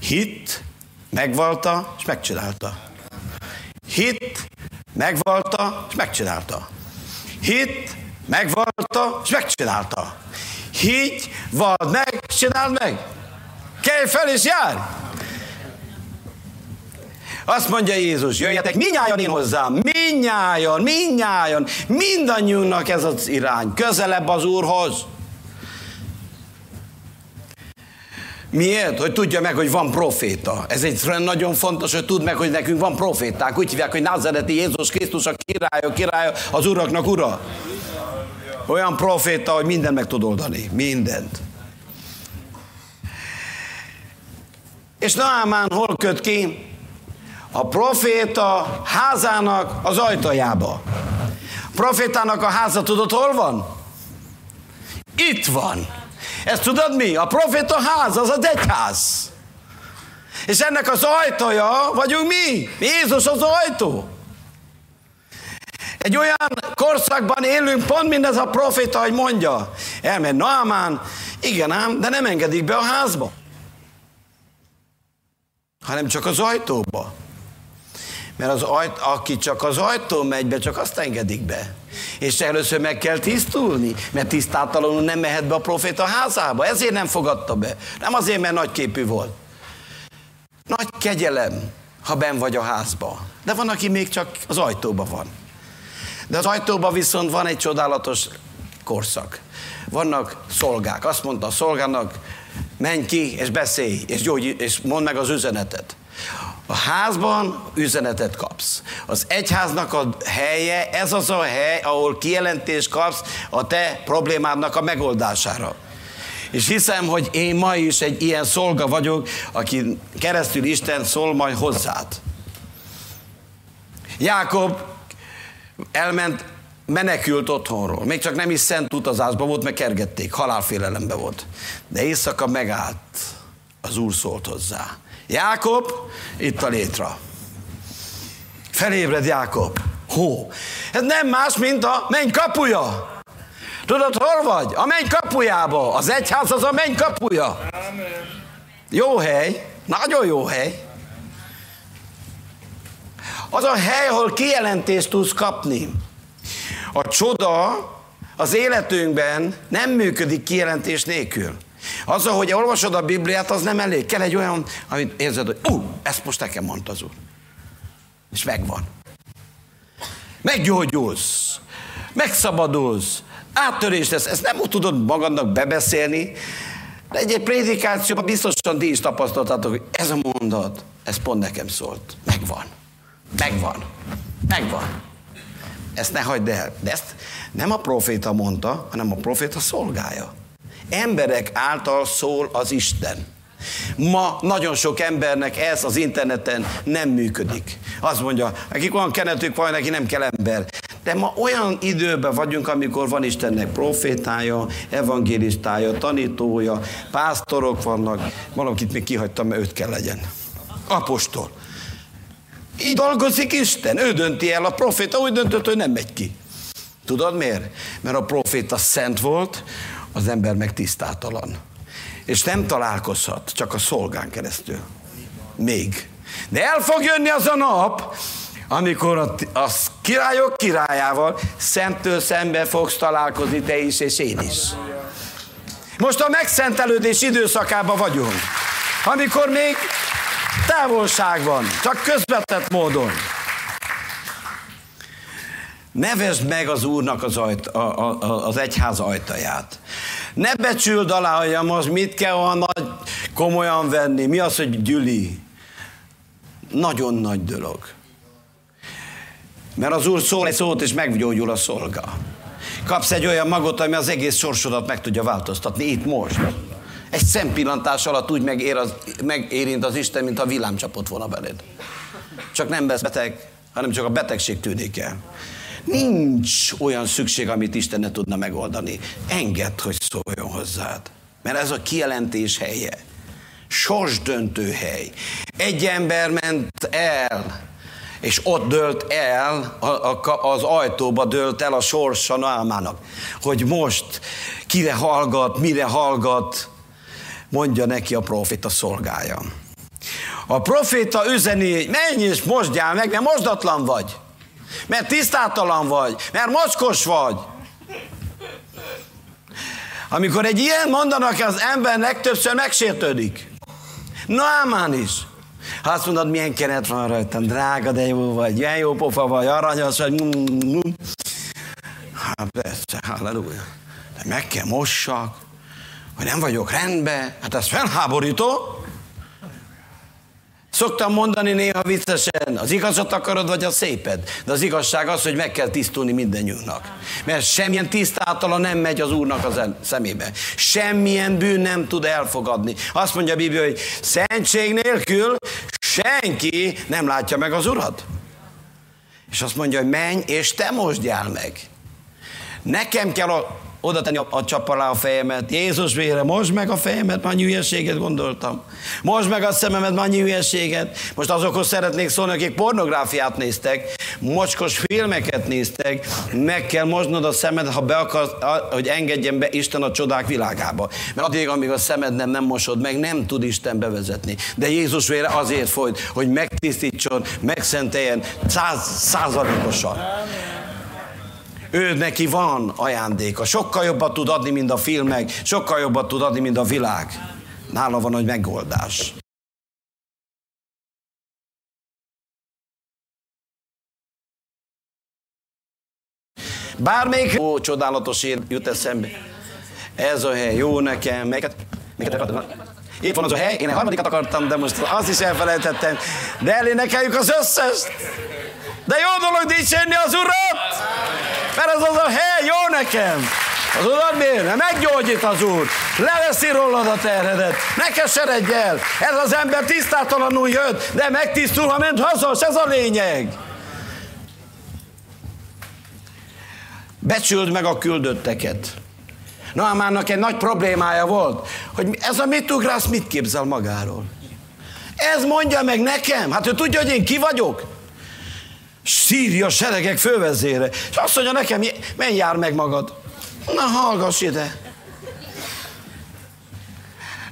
S1: Hit, megvalta, és megcsinálta. Hit, megvalta, és megcsinálta. Hit, megvalta, és megcsinálta. Hit, vald meg, csináld meg. Kelj fel és jár! Azt mondja Jézus, jöjjetek minnyáján én hozzám, minnyáján, minnyáján, mindannyiunknak ez az irány, közelebb az Úrhoz. Miért? Hogy tudja meg, hogy van proféta. Ez egy nagyon fontos, hogy tud meg, hogy nekünk van proféták. Úgy hívják, hogy Nazareti Jézus Krisztus a királya, királya, az uraknak ura. Olyan proféta, hogy mindent meg tud oldani. Mindent. És Naamán hol köt ki? A proféta házának az ajtajába. A profétának a háza tudod hol van? Itt van. Ezt tudod mi? A proféta ház, az az egyház. És ennek az ajtaja vagyunk mi. Jézus az ajtó. Egy olyan korszakban élünk, pont mint ez a proféta, hogy mondja. Elmegy Naamán, igen ám, de nem engedik be a házba. Hanem csak az ajtóba. Mert az ajt, aki csak az ajtó megy be, csak azt engedik be. És először meg kell tisztulni, mert tisztátalanul nem mehet be a proféta házába. Ezért nem fogadta be. Nem azért, mert nagyképű volt. Nagy kegyelem, ha ben vagy a házba. De van, aki még csak az ajtóba van. De az ajtóban viszont van egy csodálatos korszak. Vannak szolgák. Azt mondta a szolgának, menj ki és beszélj, és, gyógy, és mondd meg az üzenetet. A házban üzenetet kapsz. Az egyháznak a helye, ez az a hely, ahol kijelentést kapsz a te problémádnak a megoldására. És hiszem, hogy én ma is egy ilyen szolga vagyok, aki keresztül Isten szól majd hozzád. Jákob elment, menekült otthonról. Még csak nem is szent utazásban volt, meg kergették, halálfélelemben volt. De éjszaka megállt, az Úr szólt hozzá. Jákob, itt a létra. Felébred Jákob. Hó, ez nem más, mint a menny kapuja. Tudod, hol vagy? A menny kapujába. Az egyház az a menny kapuja. Jó hely, nagyon jó hely. Az a hely, ahol kijelentést tudsz kapni. A csoda az életünkben nem működik kijelentés nélkül. Az, hogy olvasod a Bibliát, az nem elég. Kell egy olyan, amit érzed, hogy ú, uh, ezt most nekem mondta az Úr. És megvan. Meggyógyulsz. Megszabadulsz. Áttörés lesz. Ezt nem tudod magadnak bebeszélni, de egy, egy prédikációban biztosan ti is tapasztaltatok, hogy ez a mondat, ez pont nekem szólt. Megvan. Megvan. Megvan. Ezt ne hagyd el. De ezt nem a proféta mondta, hanem a proféta szolgája. Emberek által szól az Isten. Ma nagyon sok embernek ez az interneten nem működik. Azt mondja, akik olyan kenetük van, neki nem kell ember. De ma olyan időben vagyunk, amikor van Istennek profétája, evangélistája, tanítója, pásztorok vannak, valakit még kihagytam, mert őt kell legyen. Apostol. Így dolgozik Isten. Ő dönti el, a proféta úgy döntött, hogy nem megy ki. Tudod miért? Mert a proféta szent volt, az ember meg tisztátalan. És nem találkozhat, csak a szolgán keresztül. Még. De el fog jönni az a nap, amikor a, a királyok királyával szemtől szembe fogsz találkozni te is, és én is. Most a megszentelődés időszakában vagyunk, amikor még távolság van, csak közvetett módon. Nevezd meg az Úrnak az, ajt, a, a, az egyház ajtaját. Ne becsüld alá, hogy most mit kell olyan nagy, komolyan venni. Mi az, hogy gyüli? Nagyon nagy dolog. Mert az Úr szól egy szót, és meggyógyul a szolga. Kapsz egy olyan magot, ami az egész sorsodat meg tudja változtatni, itt most. Egy szempillantás alatt úgy megér az, megérint az Isten, mint a villám csapott volna beléd. Csak nem lesz beteg, hanem csak a betegség tűnik el. Nincs olyan szükség, amit Isten ne tudna megoldani. Engedd, hogy szóljon hozzád. Mert ez a kijelentés helye. Sorsdöntő hely. Egy ember ment el, és ott dőlt el, az ajtóba dőlt el a sorsa Naamának, hogy most kire hallgat, mire hallgat, mondja neki a proféta szolgája. A proféta üzeni, menj és mosdjál meg, mert mosdatlan vagy. Mert tisztátalan vagy, mert mocskos vagy. Amikor egy ilyen mondanak, az ember legtöbbször megsértődik. Námán is. Ha azt mondod, milyen kenet van rajtam, drága, de jó vagy, milyen jó pofa vagy, aranyos vagy. Hát persze, halleluja. De meg kell mossak, hogy nem vagyok rendben, hát ez felháborító. Szoktam mondani néha viccesen, az igazat akarod, vagy a széped. De az igazság az, hogy meg kell tisztulni mindennyúnak. Mert semmilyen tisztátala nem megy az Úrnak az szemébe. Semmilyen bűn nem tud elfogadni. Azt mondja a Biblia, hogy szentség nélkül senki nem látja meg az Urat. És azt mondja, hogy menj, és te mosdjál meg. Nekem kell a oda tenni a, a csap alá a fejemet. Jézus vére, most meg a fejemet, már hülyeséget gondoltam. Most meg a szememet, már hülyeséget. Most azokhoz szeretnék szólni, akik pornográfiát néztek, mocskos filmeket néztek, meg kell mosnod a szemed, ha be akarsz, hogy engedjen be Isten a csodák világába. Mert addig, amíg a szemed nem, nem mosod meg, nem tud Isten bevezetni. De Jézus vére azért folyt, hogy megtisztítson, megszenteljen száz, százalékosan. Ő neki van ajándéka. Sokkal jobbat tud adni, mint a filmek, sokkal jobbat tud adni, mint a világ. Nála van egy megoldás. Bármelyik ó, csodálatos ér jut eszembe. Ez a hely jó nekem. Melyiket? Melyiket akartam? Itt van az a hely, én a harmadikat akartam, de most azt is elfelejtettem. De elénekeljük az összest. De jó dolog dicsérni az Urat! Mert ez az a hely jó nekem. Az Urat miért? Meggyógyít az Úr. Leveszi rólad a terhedet. Ne keseredj el. Ez az ember tisztátalanul jött, de megtisztul, ha ment haza. Ez a lényeg. Becsüld meg a küldötteket. Naamának egy nagy problémája volt, hogy ez a mit ugrász, mit képzel magáról. Ez mondja meg nekem. Hát ő tudja, hogy én ki vagyok. Szíria seregek fővezére. És azt mondja nekem, menj jár meg magad. Na, hallgass ide.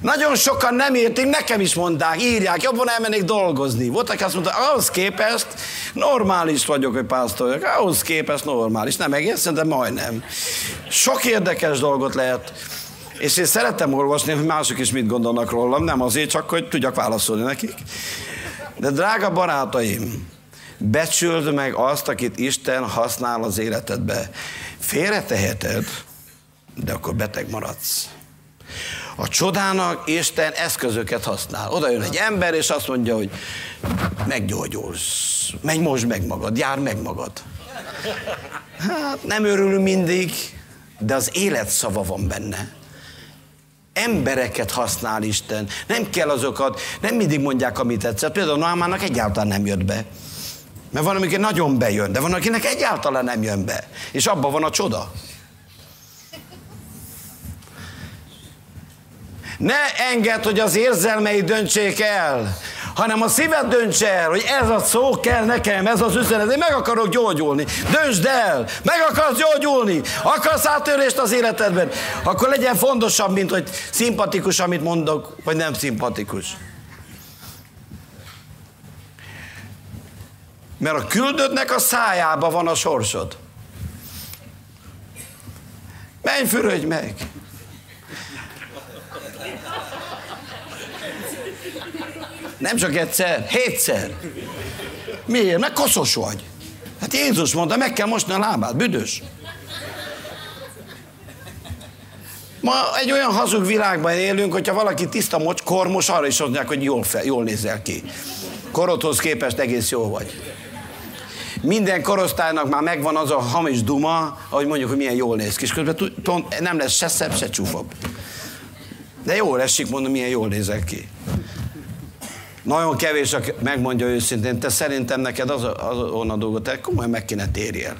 S1: Nagyon sokan nem értik, nekem is mondták, írják, jobban elmennék dolgozni. Voltak azt mondta, ahhoz képest normális vagyok, hogy pásztor vagyok, ahhoz képest normális. Nem egészen, de majdnem. Sok érdekes dolgot lehet. És én szerettem olvasni, hogy mások is mit gondolnak rólam, nem azért csak, hogy tudjak válaszolni nekik. De drága barátaim, Becsüld meg azt, akit Isten használ az életedbe. Félreteheted, de akkor beteg maradsz. A csodának Isten eszközöket használ. Oda jön egy ember, és azt mondja, hogy meggyógyulsz. Menj most meg magad, jár meg magad. Hát nem örülünk mindig, de az élet szava van benne. Embereket használ Isten. Nem kell azokat, nem mindig mondják, amit tetszett. Például Noámának egyáltalán nem jött be. Mert van, amikor nagyon bejön, de van, akinek egyáltalán nem jön be. És abban van a csoda. Ne engedd, hogy az érzelmei döntsék el, hanem a szíved dönts el, hogy ez a szó kell nekem, ez az üzenet, én meg akarok gyógyulni. Döntsd el, meg akarsz gyógyulni, akarsz áttörést az életedben, akkor legyen fontosabb, mint hogy szimpatikus, amit mondok, vagy nem szimpatikus. Mert a küldöttnek a szájába van a sorsod. Menj, fürödj meg! Nem csak egyszer, hétszer. Miért? Mert koszos vagy. Hát Jézus mondta, meg kell mosni a lábát, büdös. Ma egy olyan hazug világban élünk, hogyha valaki tiszta mocs, kormos, arra is mondják, hogy jól, fel, jól nézel ki. Korodhoz képest egész jó vagy. Minden korosztálynak már megvan az a hamis duma, ahogy mondjuk, hogy milyen jól néz ki. És közben nem lesz se szebb, se csúfabb. De jól esik, mondom, milyen jól nézek ki. Nagyon kevés, aki megmondja őszintén, te szerintem neked az, az a dolgot, te komolyan meg kéne térjél.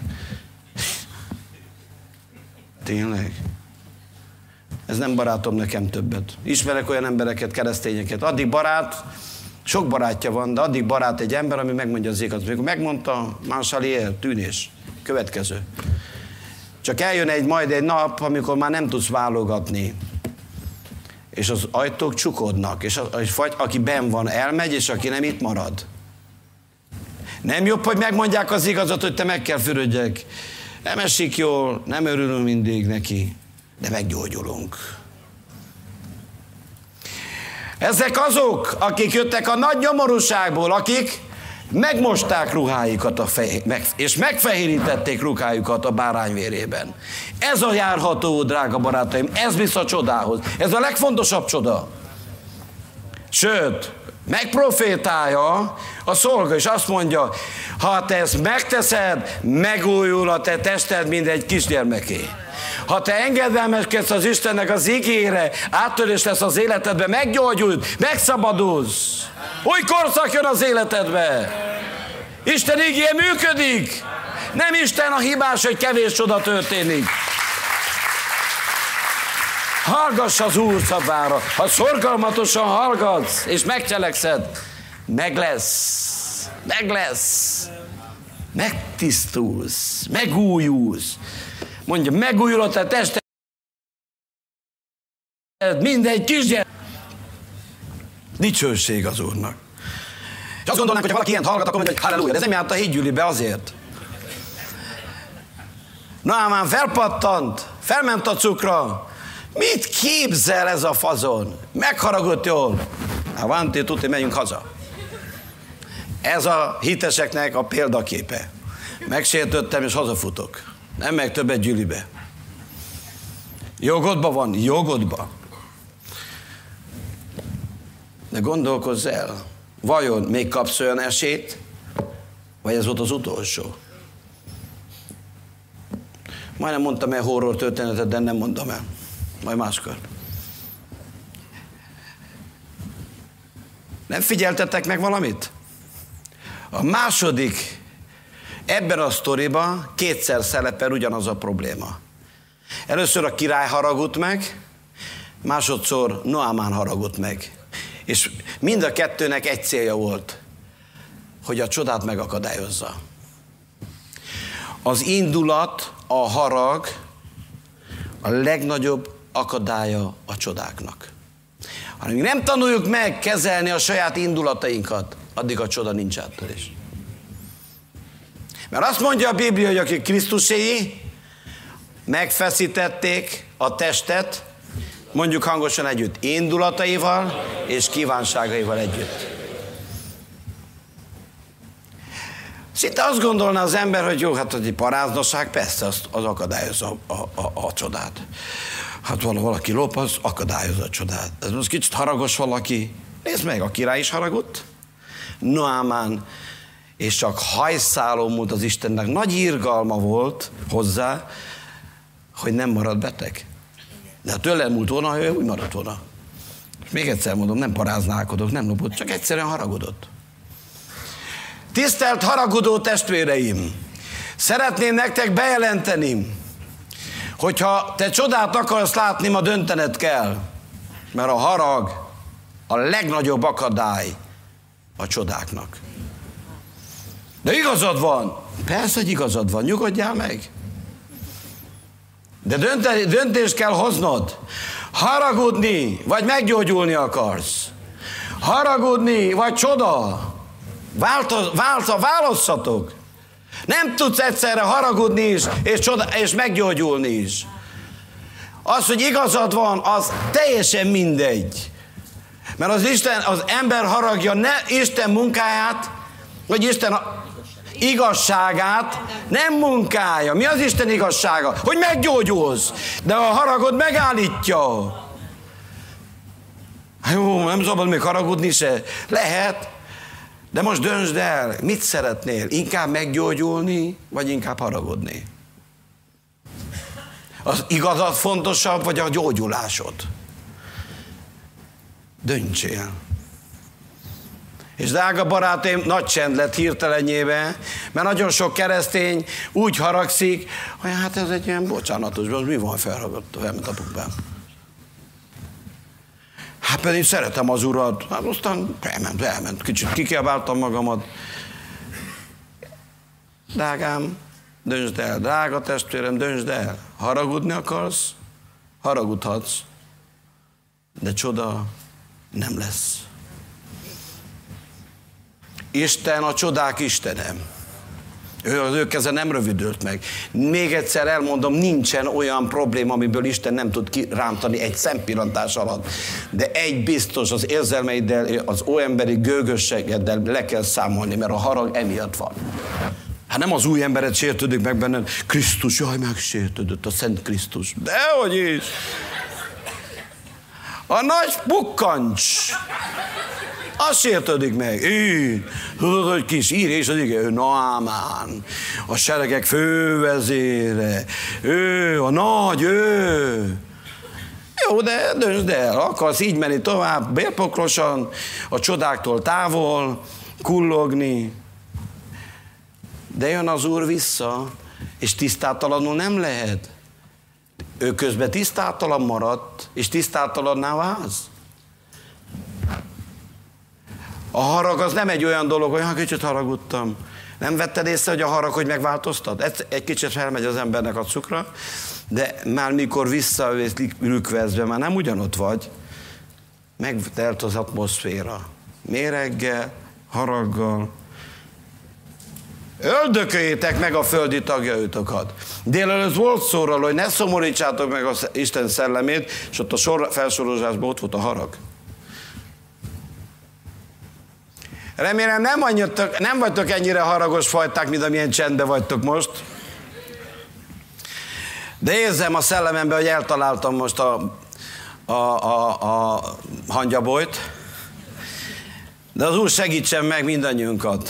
S1: Tényleg? Ez nem barátom nekem többet. Ismerek olyan embereket, keresztényeket. Addig barát, sok barátja van, de addig barát egy ember, ami megmondja az igazat. Mikor megmondta, Mansalier, tűnés. Következő. Csak eljön egy majd egy nap, amikor már nem tudsz válogatni és az ajtók csukodnak, és, a, és vagy, aki ben van, elmegy, és aki nem itt marad. Nem jobb, hogy megmondják az igazat, hogy te meg kell fürödjek. Nem esik jól, nem örülünk mindig neki, de meggyógyulunk. Ezek azok, akik jöttek a nagy nyomorúságból, akik megmosták ruháikat a fej, meg, és megfehérítették ruhájukat a bárányvérében. Ez a járható, drága barátaim, ez visz a csodához. Ez a legfontosabb csoda. Sőt, megprofétálja a szolga, és azt mondja, ha te ezt megteszed, megújul a te tested, mint egy kisgyermeké. Ha te engedelmeskedsz az Istennek az ígére, áttörés lesz az életedbe, meggyógyulsz, megszabadulsz. Új korszak jön az életedbe. Isten ígé működik. Nem Isten a hibás, hogy kevés csoda történik. Hallgass az Úr szabára. Ha szorgalmatosan hallgatsz, és megcselekszed, meg lesz. Meg lesz. Megtisztulsz. Megújulsz. Mondja, megújul a te tested. Mindegy kisgyermek. Dicsőség az Úrnak. És azt gondolnánk, hogy ha valaki ilyent hallgat, akkor mondja, hogy halleluja, de ez nem járt a hídgyűlibe azért. már felpattant, felment a cukra. Mit képzel ez a fazon? Megharagott jól. Hát van, tudni, megyünk haza. Ez a hiteseknek a példaképe. Megsértöttem és hazafutok. Nem meg többet gyűlibe. Jogodba van, jogodba. De gondolkozz el, vajon még kapsz olyan esélyt, vagy ez volt az utolsó? Majdnem mondtam el horror történetet, de nem mondom el. Majd máskor. Nem figyeltetek meg valamit? A második ebben a sztoriban kétszer szerepel ugyanaz a probléma. Először a király haragut meg, másodszor Noámán haragut meg. És mind a kettőnek egy célja volt, hogy a csodát megakadályozza. Az indulat, a harag a legnagyobb akadálya a csodáknak. Ha nem tanuljuk meg kezelni a saját indulatainkat, addig a csoda nincs áttörés. Mert azt mondja a Biblia, hogy akik Krisztuséi, megfeszítették a testet, mondjuk hangosan együtt, indulataival és kívánságaival együtt. Szinte azt gondolná az ember, hogy jó, hát egy paráznosság, persze az, az akadályozza a, a, a, a csodát. Hát valaki lop, az akadályozza a csodát. Ez most kicsit haragos valaki. Nézd meg, a király is haragott. Noámán és csak hajszáló múlt az Istennek. Nagy írgalma volt hozzá, hogy nem marad beteg. De ha tőlem múlt volna, ő úgy maradt volna. És még egyszer mondom, nem paráználkodok, nem lopott, csak egyszerűen haragudott. Tisztelt haragudó testvéreim! Szeretném nektek bejelenteni, hogyha te csodát akarsz látni, ma döntened kell. Mert a harag a legnagyobb akadály a csodáknak. De igazad van. Persze, hogy igazad van. Nyugodjál meg. De dönte, döntést kell hoznod. Haragudni, vagy meggyógyulni akarsz. Haragudni, vagy csoda. Változ, változ, válasszatok. Nem tudsz egyszerre haragudni is, és, csoda, és meggyógyulni is. Az, hogy igazad van, az teljesen mindegy. Mert az Isten, az ember haragja ne Isten munkáját, vagy Isten igazságát nem munkája. Mi az Isten igazsága? Hogy meggyógyulsz. De a haragod megállítja. Jó, nem szabad még haragudni se. Lehet, de most döntsd el, mit szeretnél? Inkább meggyógyulni, vagy inkább haragudni? Az igazad fontosabb, vagy a gyógyulásod? Döntsél. És drága barátaim, nagy csend lett hirtelenjébe, mert nagyon sok keresztény úgy haragszik, hogy hát ez egy ilyen bocsánatos, az mi van felragadt, felment a pukbám. Hát pedig szeretem az urat. Hát aztán elment, elment. Kicsit kikiabáltam magamat. Drágám, döntsd el. Drága testvérem, döntsd el. Haragudni akarsz? Haragudhatsz. De csoda nem lesz. Isten a csodák Istenem. Ő az ő keze nem rövidült meg. Még egyszer elmondom, nincsen olyan probléma, amiből Isten nem tud kirántani egy szempillantás alatt. De egy biztos, az érzelmeiddel, az óemberi gőgösségeddel le kell számolni, mert a harag emiatt van. Hát nem az új emberet sértődik meg benned, Krisztus, jaj, megsértődött, a Szent Krisztus. Dehogy is! A nagy pukkancs az sértődik meg. Így. Tudod, hogy kis ír és az ige, ő Naamán, a seregek fővezére, ő, a nagy, ő. Jó, de döntsd el, akarsz így menni tovább, bérpokrosan, a csodáktól távol, kullogni. De jön az Úr vissza, és tisztátalanul nem lehet. Ő közben tisztátalan maradt, és tisztátalanná válsz. A harag az nem egy olyan dolog, olyan kicsit haragudtam. Nem vetted észre, hogy a harag, hogy megváltoztat? Egy, egy kicsit felmegy az embernek a cukra, de már mikor visszajössz rükvezve, már nem ugyanott vagy, megtelt az atmoszféra. Méreggel, haraggal. Öldököljétek meg a földi tagjaitokat. Délelőtt volt szóról, hogy ne szomorítsátok meg az Isten szellemét, és ott a sor, felsorolásban ott volt a harag. Remélem nem, annyitok, nem vagytok ennyire haragos fajták, mint amilyen csendben vagytok most. De érzem a szellememben, hogy eltaláltam most a, a, a, a hangyabolyt. De az Úr segítsen meg mindannyiunkat.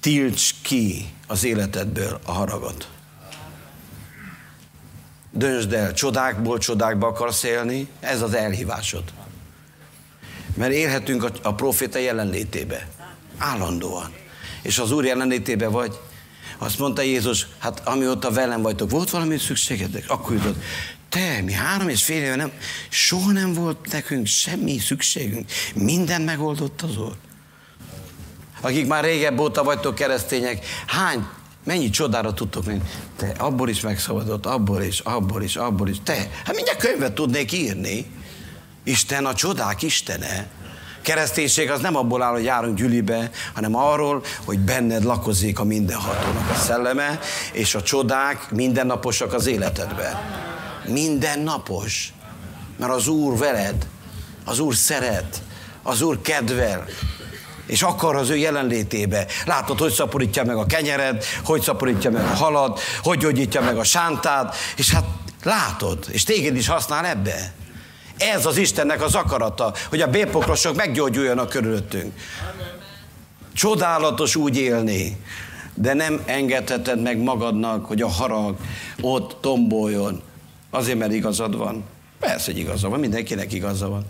S1: Tilts ki az életedből a haragot. Döntsd el, csodákból csodákba akarsz élni, ez az elhívásod. Mert élhetünk a, a proféta jelenlétébe. Állandóan. És az Úr jelenlétébe vagy. Azt mondta Jézus, hát amióta velem vagytok, volt valami szükségedek? Akkor jutott. Te, mi három és fél éve nem, soha nem volt nekünk semmi szükségünk. Minden megoldott az Úr. Akik már régebb óta vagytok keresztények, hány, mennyi csodára tudtok menni? Te, abból is megszabadott, abból is, abból is, abból is. Te, hát mindjárt könyvet tudnék írni. Isten a csodák istene. Kereszténység az nem abból áll, hogy járunk gyülibe, hanem arról, hogy benned lakozik a mindenhatónak a szelleme, és a csodák mindennaposak az életedben. Mindennapos. Mert az Úr veled, az Úr szeret, az Úr kedvel, és akar az ő jelenlétébe. Látod, hogy szaporítja meg a kenyered, hogy szaporítja meg a halad, hogy gyógyítja meg a sántát, és hát látod, és téged is használ ebbe. Ez az Istennek az akarata, hogy a bépokrosok meggyógyuljanak körülöttünk. Csodálatos úgy élni, de nem engedheted meg magadnak, hogy a harag ott tomboljon. Azért, mert igazad van. Persze, hogy igaza van, mindenkinek igaza van.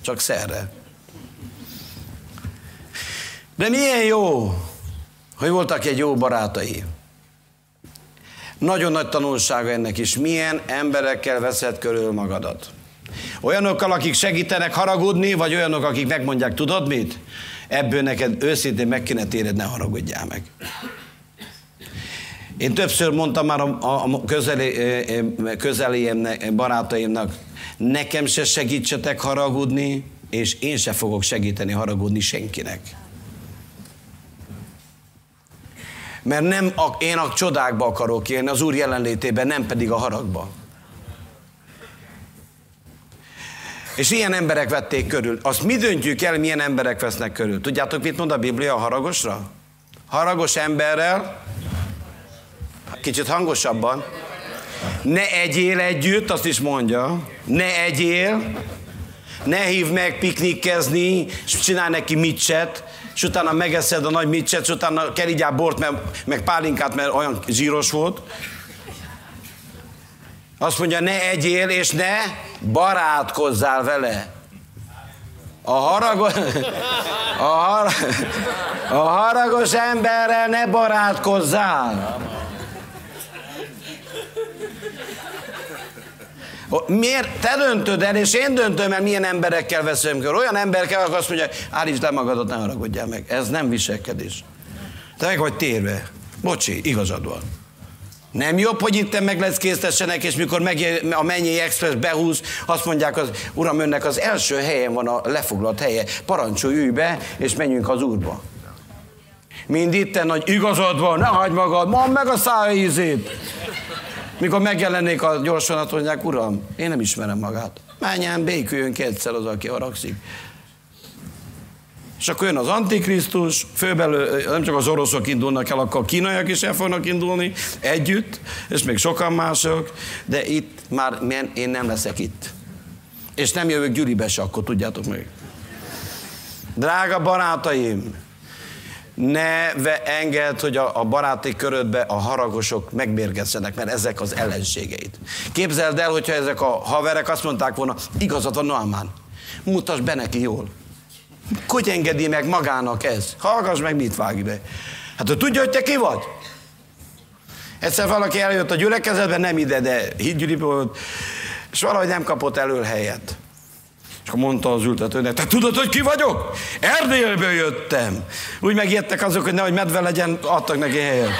S1: Csak szerre. De milyen jó, hogy voltak egy jó barátai. Nagyon nagy tanulsága ennek is. Milyen emberekkel veszed körül magadat. Olyanokkal, akik segítenek haragudni, vagy olyanok, akik megmondják, tudod mit? Ebből neked őszintén meg kéne téred, ne haragudjál meg. Én többször mondtam már a, a közeli, barátaimnak, nekem se segítsetek haragudni, és én se fogok segíteni haragudni senkinek. Mert nem a, én a csodákba akarok élni, az Úr jelenlétében, nem pedig a haragba. És ilyen emberek vették körül. Azt mi döntjük el, milyen emberek vesznek körül. Tudjátok, mit mond a Biblia a haragosra? Haragos emberrel, kicsit hangosabban, ne egyél együtt, azt is mondja, ne egyél, ne hív meg piknikkezni, és csinálj neki micset, és utána megeszed a nagy micset, és utána kerigyál bort, meg, meg pálinkát, mert olyan zsíros volt. Azt mondja, ne egyél, és ne barátkozzál vele. A haragos, a, har, a haragos emberrel ne barátkozzál. Miért te döntöd el, és én döntöm el, milyen emberekkel veszem kör. Olyan emberekkel, akik azt mondja, állítsd le magadat, ne haragudjál meg. Ez nem viselkedés. Te meg vagy térve. Bocsi, igazad van. Nem jobb, hogy itt megleckéztessenek, és mikor meg a mennyi express behúz, azt mondják, az uram, önnek az első helyen van a lefoglalt helye. Parancsolj, ülj be, és menjünk az úrba. Mind itten, hogy igazad van, ne hagyd magad, mondd meg a szájízét. Mikor megjelenik a gyorsanat, mondják, uram, én nem ismerem magát. Menjen, béküljön ki egyszer az, aki haragszik. És akkor jön az Antikrisztus, főbelő, nem csak az oroszok indulnak el, akkor a kínaiak is el fognak indulni együtt, és még sokan mások, de itt már én nem leszek itt. És nem jövök Gyuribe se, akkor tudjátok meg. Drága barátaim, ne engedd, hogy a, a baráti körödbe a haragosok megmérgezzenek, mert ezek az ellenségeid. Képzeld el, hogyha ezek a haverek azt mondták volna, igazad van Noamán, mutasd be neki jól. Hogy engedi meg magának ez? Hallgass meg, mit vág be. Hát ő tudja, hogy te ki vagy? Egyszer valaki eljött a gyülekezetben, nem ide, de hídgyűli volt, és valahogy nem kapott elől helyet. És akkor mondta az ültetőnek, te tudod, hogy ki vagyok? Erdélyből jöttem. Úgy megijedtek azok, hogy nehogy medve legyen, adtak neki helyet.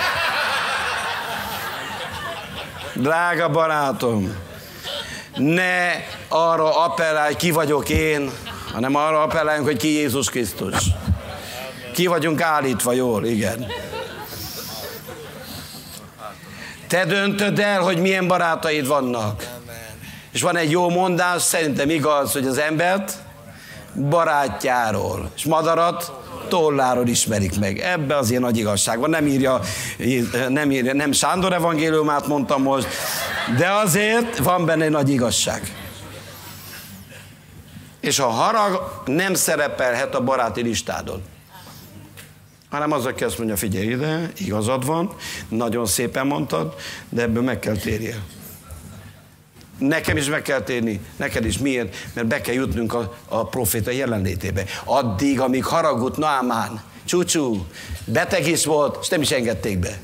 S1: Drága barátom, ne arra appellálj, ki vagyok én, hanem arra appelláljunk, hogy ki Jézus Krisztus. Ki vagyunk állítva jól, igen. Te döntöd el, hogy milyen barátaid vannak. És van egy jó mondás, szerintem igaz, hogy az embert barátjáról, és madarat tolláról ismerik meg. Ebbe az ilyen nagy igazság van. Nem írja, nem, írja, nem Sándor evangéliumát mondtam most, de azért van benne egy nagy igazság. És a harag nem szerepelhet a baráti listádon. Hanem az, aki azt mondja, figyelj ide, igazad van, nagyon szépen mondtad, de ebből meg kell térjél. Nekem is meg kell térni, neked is. Miért? Mert be kell jutnunk a, a proféta jelenlétébe. Addig, amíg haragut Naamán, csúcsú, beteg is volt, és nem is engedték be.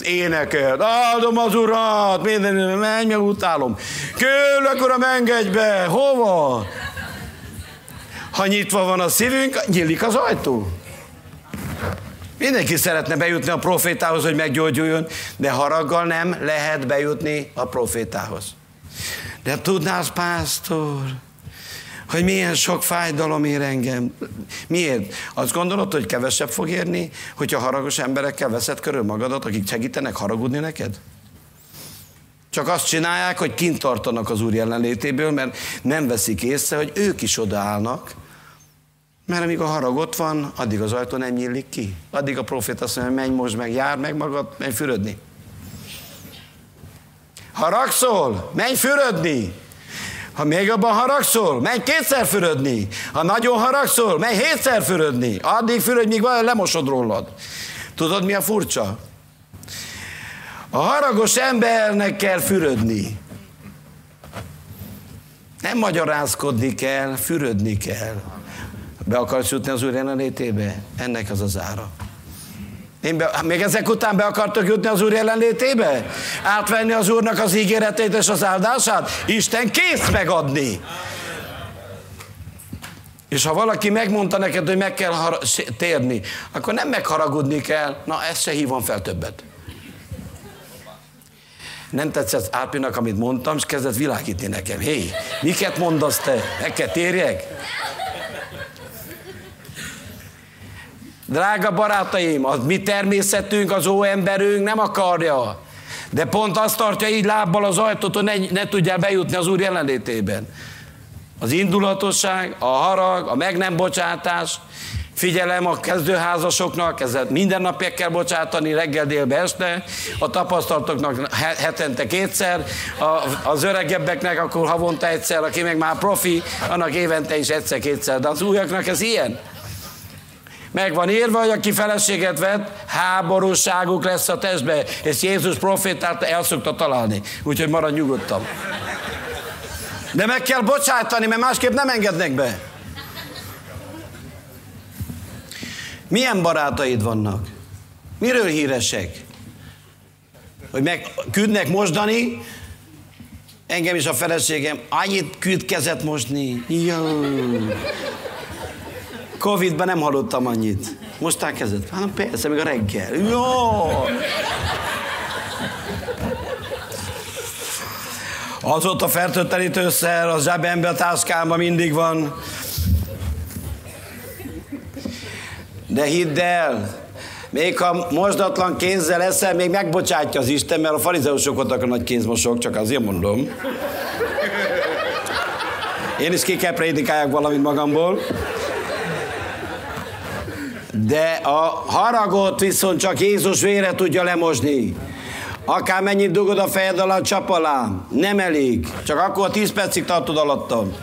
S1: Énekelt, áldom az urat, minden, menj meg utálom. Kérlek, uram, engedj be, hova? Ha nyitva van a szívünk, nyílik az ajtó. Mindenki szeretne bejutni a profétához, hogy meggyógyuljon, de haraggal nem lehet bejutni a profétához. De tudnász, pásztor, hogy milyen sok fájdalom ér engem. Miért? Azt gondolod, hogy kevesebb fog érni, hogyha haragos emberekkel veszed körül magadat, akik segítenek haragudni neked? Csak azt csinálják, hogy kint tartanak az Úr jelenlétéből, mert nem veszik észre, hogy ők is odaállnak, mert amíg a harag ott van, addig az ajtó nem nyílik ki. Addig a profét azt mondja, menj most meg, jár meg magad, menj fürödni. Haragszol? Menj fürödni! Ha még abban haragszol, menj kétszer fürödni. Ha nagyon haragszol, menj hétszer fürödni. Addig fürödj, míg valami lemosod rólad. Tudod, mi a furcsa? A haragos embernek kell fürödni. Nem magyarázkodni kell, fürödni kell. Be akarsz jutni az Úr jelenlétébe? Ennek az az ára. Én be, még ezek után be akartok jutni az Úr jelenlétébe? Átvenni az Úrnak az ígéretét és az áldását? Isten kész megadni. És ha valaki megmondta neked, hogy meg kell térni, akkor nem megharagudni kell, na ezt se hívom fel többet. Nem tetszett Árpinak, amit mondtam, és kezdett világítani nekem. Hé, miket mondasz te? Meg kell térjek? Drága barátaim, az mi természetünk, az óemberünk nem akarja. De pont azt tartja így lábbal az ajtót, hogy ne, ne tudjál bejutni az Úr jelenlétében. Az indulatosság, a harag, a meg nem bocsátás, figyelem a kezdőházasoknak, ezzel minden nap kell bocsátani, reggel, délbe, este, a tapasztalatoknak hetente kétszer, a, az öregebbeknek akkor havonta egyszer, aki meg már profi, annak évente is egyszer-kétszer, de az újaknak ez ilyen. Meg van írva, hogy aki feleséget vett, háborúságuk lesz a testbe. És Jézus profétát el szokta találni. Úgyhogy maradj nyugodtan. De meg kell bocsátani, mert másképp nem engednek be. Milyen barátaid vannak? Miről híresek? Hogy meg küldnek mosdani, engem is a feleségem annyit küld kezet mosni. Jó. Covid-ban nem hallottam annyit. Mostál kezet? Hát persze, még a reggel. Jó! Azóta fertőtlenítőszer a zsebembe, a táskámban mindig van. De hidd el, még ha mosdatlan kézzel eszel, még megbocsátja az Isten, mert a farizeusok voltak a nagy kézmosok, csak azért mondom. Én is ki kell prédikáljak valamit magamból. De a haragot viszont csak Jézus vére tudja lemosni. Akár mennyit dugod a fejed alá, csap alá. Nem elég. Csak akkor 10 percig tartod alattam.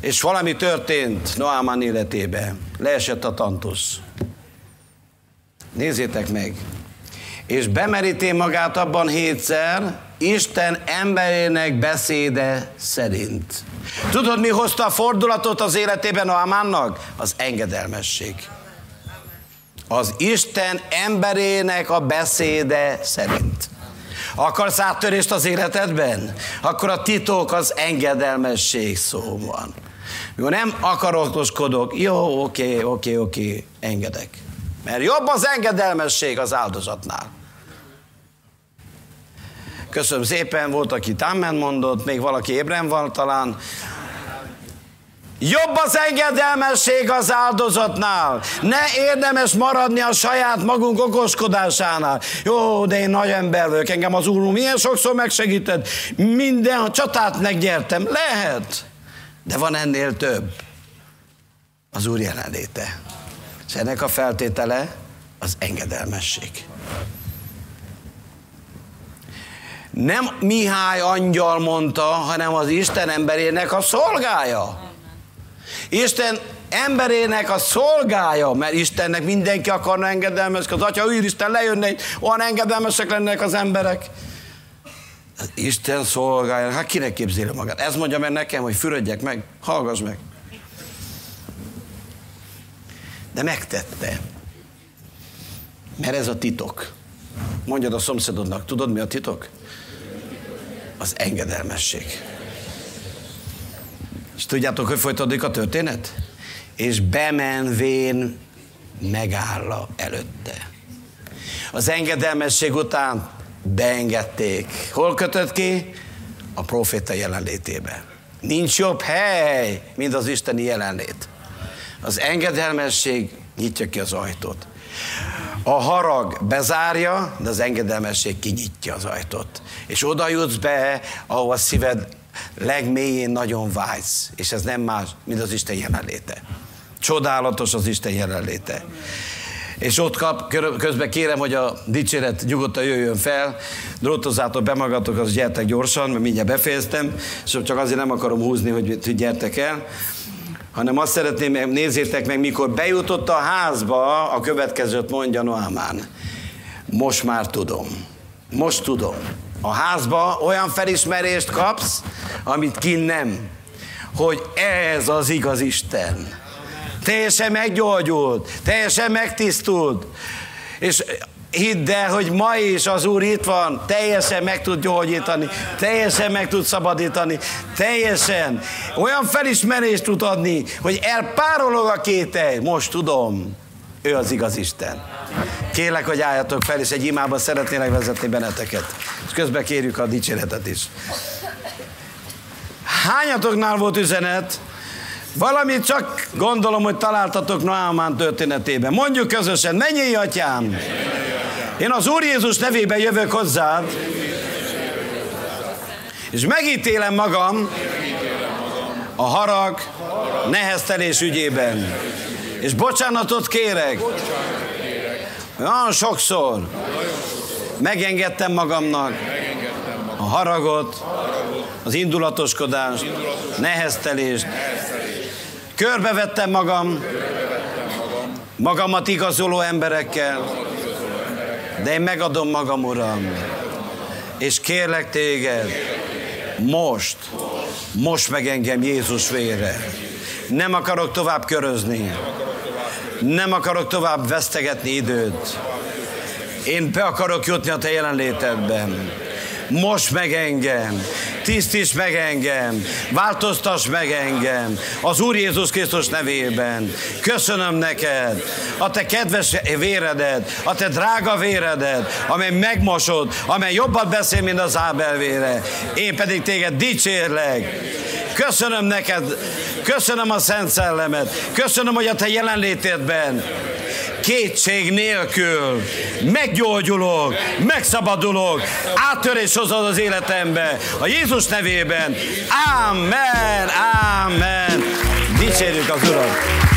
S1: És valami történt Noámán életébe. Leesett a tantusz. Nézzétek meg. És bemeríté magát abban hétszer, Isten emberének beszéde szerint. Tudod, mi hozta a fordulatot az életében Noámánnak? Az engedelmesség. Az Isten emberének a beszéde szerint. Akarsz áttörést az életedben? Akkor a titok az engedelmesség szó van. Jó, nem akaratoskodok, jó, oké, oké, oké, engedek. Mert jobb az engedelmesség az áldozatnál. Köszönöm szépen, volt, aki támen mondott, még valaki ébren van talán. Jobb az engedelmesség az áldozatnál. Ne érdemes maradni a saját magunk okoskodásánál. Jó, de én nagy ember vagyok, engem az Úr milyen sokszor megsegített. Minden csatát megnyertem. Lehet. De van ennél több. Az Úr jelenléte. És ennek a feltétele az engedelmesség. Nem Mihály angyal mondta, hanem az Isten emberének a szolgája. Isten emberének a szolgája, mert Istennek mindenki akarna engedelmeskedni. Az Atya Isten lejönne, olyan engedelmesek lennek az emberek. Isten szolgája, hát kinek képzeli magát? Ez mondja meg nekem, hogy fürödjek meg, hallgass meg. De megtette. Mert ez a titok. Mondjad a szomszédodnak, tudod mi a titok? Az engedelmesség. És tudjátok, hogy folytatódik a történet? És bemenvén megáll előtte. Az engedelmesség után beengedték. Hol kötött ki? A proféta jelenlétébe. Nincs jobb hely, mint az isteni jelenlét. Az engedelmesség nyitja ki az ajtót. A harag bezárja, de az engedelmesség kinyitja az ajtót. És oda jutsz be, a szíved legmélyén nagyon vágysz, és ez nem más, mint az Isten jelenléte. Csodálatos az Isten jelenléte. és ott kap, közben kérem, hogy a dicséret nyugodtan jöjjön fel, drótozzátok be magatok, az gyertek gyorsan, mert mindjárt befejeztem, és csak azért nem akarom húzni, hogy gyertek el, hanem azt szeretném, nézzétek meg, mikor bejutott a házba, a következőt mondja Noámán. Most már tudom. Most tudom. A házba olyan felismerést kapsz, amit ki nem. Hogy ez az igaz Isten teljesen meggyógyult, teljesen megtisztult. És hidd el, hogy ma is az Úr itt van, teljesen meg tud gyógyítani, teljesen meg tud szabadítani, teljesen olyan felismerést tud adni, hogy elpárolog a kételj. Most tudom, ő az igaz Isten. Kérlek, hogy álljatok fel, és egy imában szeretnélek vezetni benneteket. És közben kérjük a dicséretet is. Hányatoknál volt üzenet, Valamit csak gondolom, hogy találtatok Naamán történetében. Mondjuk közösen, mennyi atyám! Én az Úr Jézus nevében jövök hozzád, és megítélem magam a harag, neheztelés ügyében. És bocsánatot kérek. Olyan sokszor megengedtem magamnak a haragot, az indulatoskodást, neheztelést, Körbevettem magam, magamat igazoló emberekkel, de én megadom magam, Uram, és kérlek téged, most, most meg engem Jézus vére. Nem akarok tovább körözni, nem akarok tovább vesztegetni időt. Én be akarok jutni a te jelenlétedben. Most meg engem, tisztíts meg engem, változtass meg engem, az Úr Jézus Krisztus nevében. Köszönöm neked a te kedves véredet, a te drága véredet, amely megmosod, amely jobban beszél, mint az Ábel vére. Én pedig téged dicsérlek. Köszönöm neked, köszönöm a Szent Szellemet, köszönöm, hogy a te jelenlétedben kétség nélkül meggyógyulok, megszabadulok, áttörés hozod az életembe. A Jézus nevében. Amen, amen. Dicsérjük az Urat.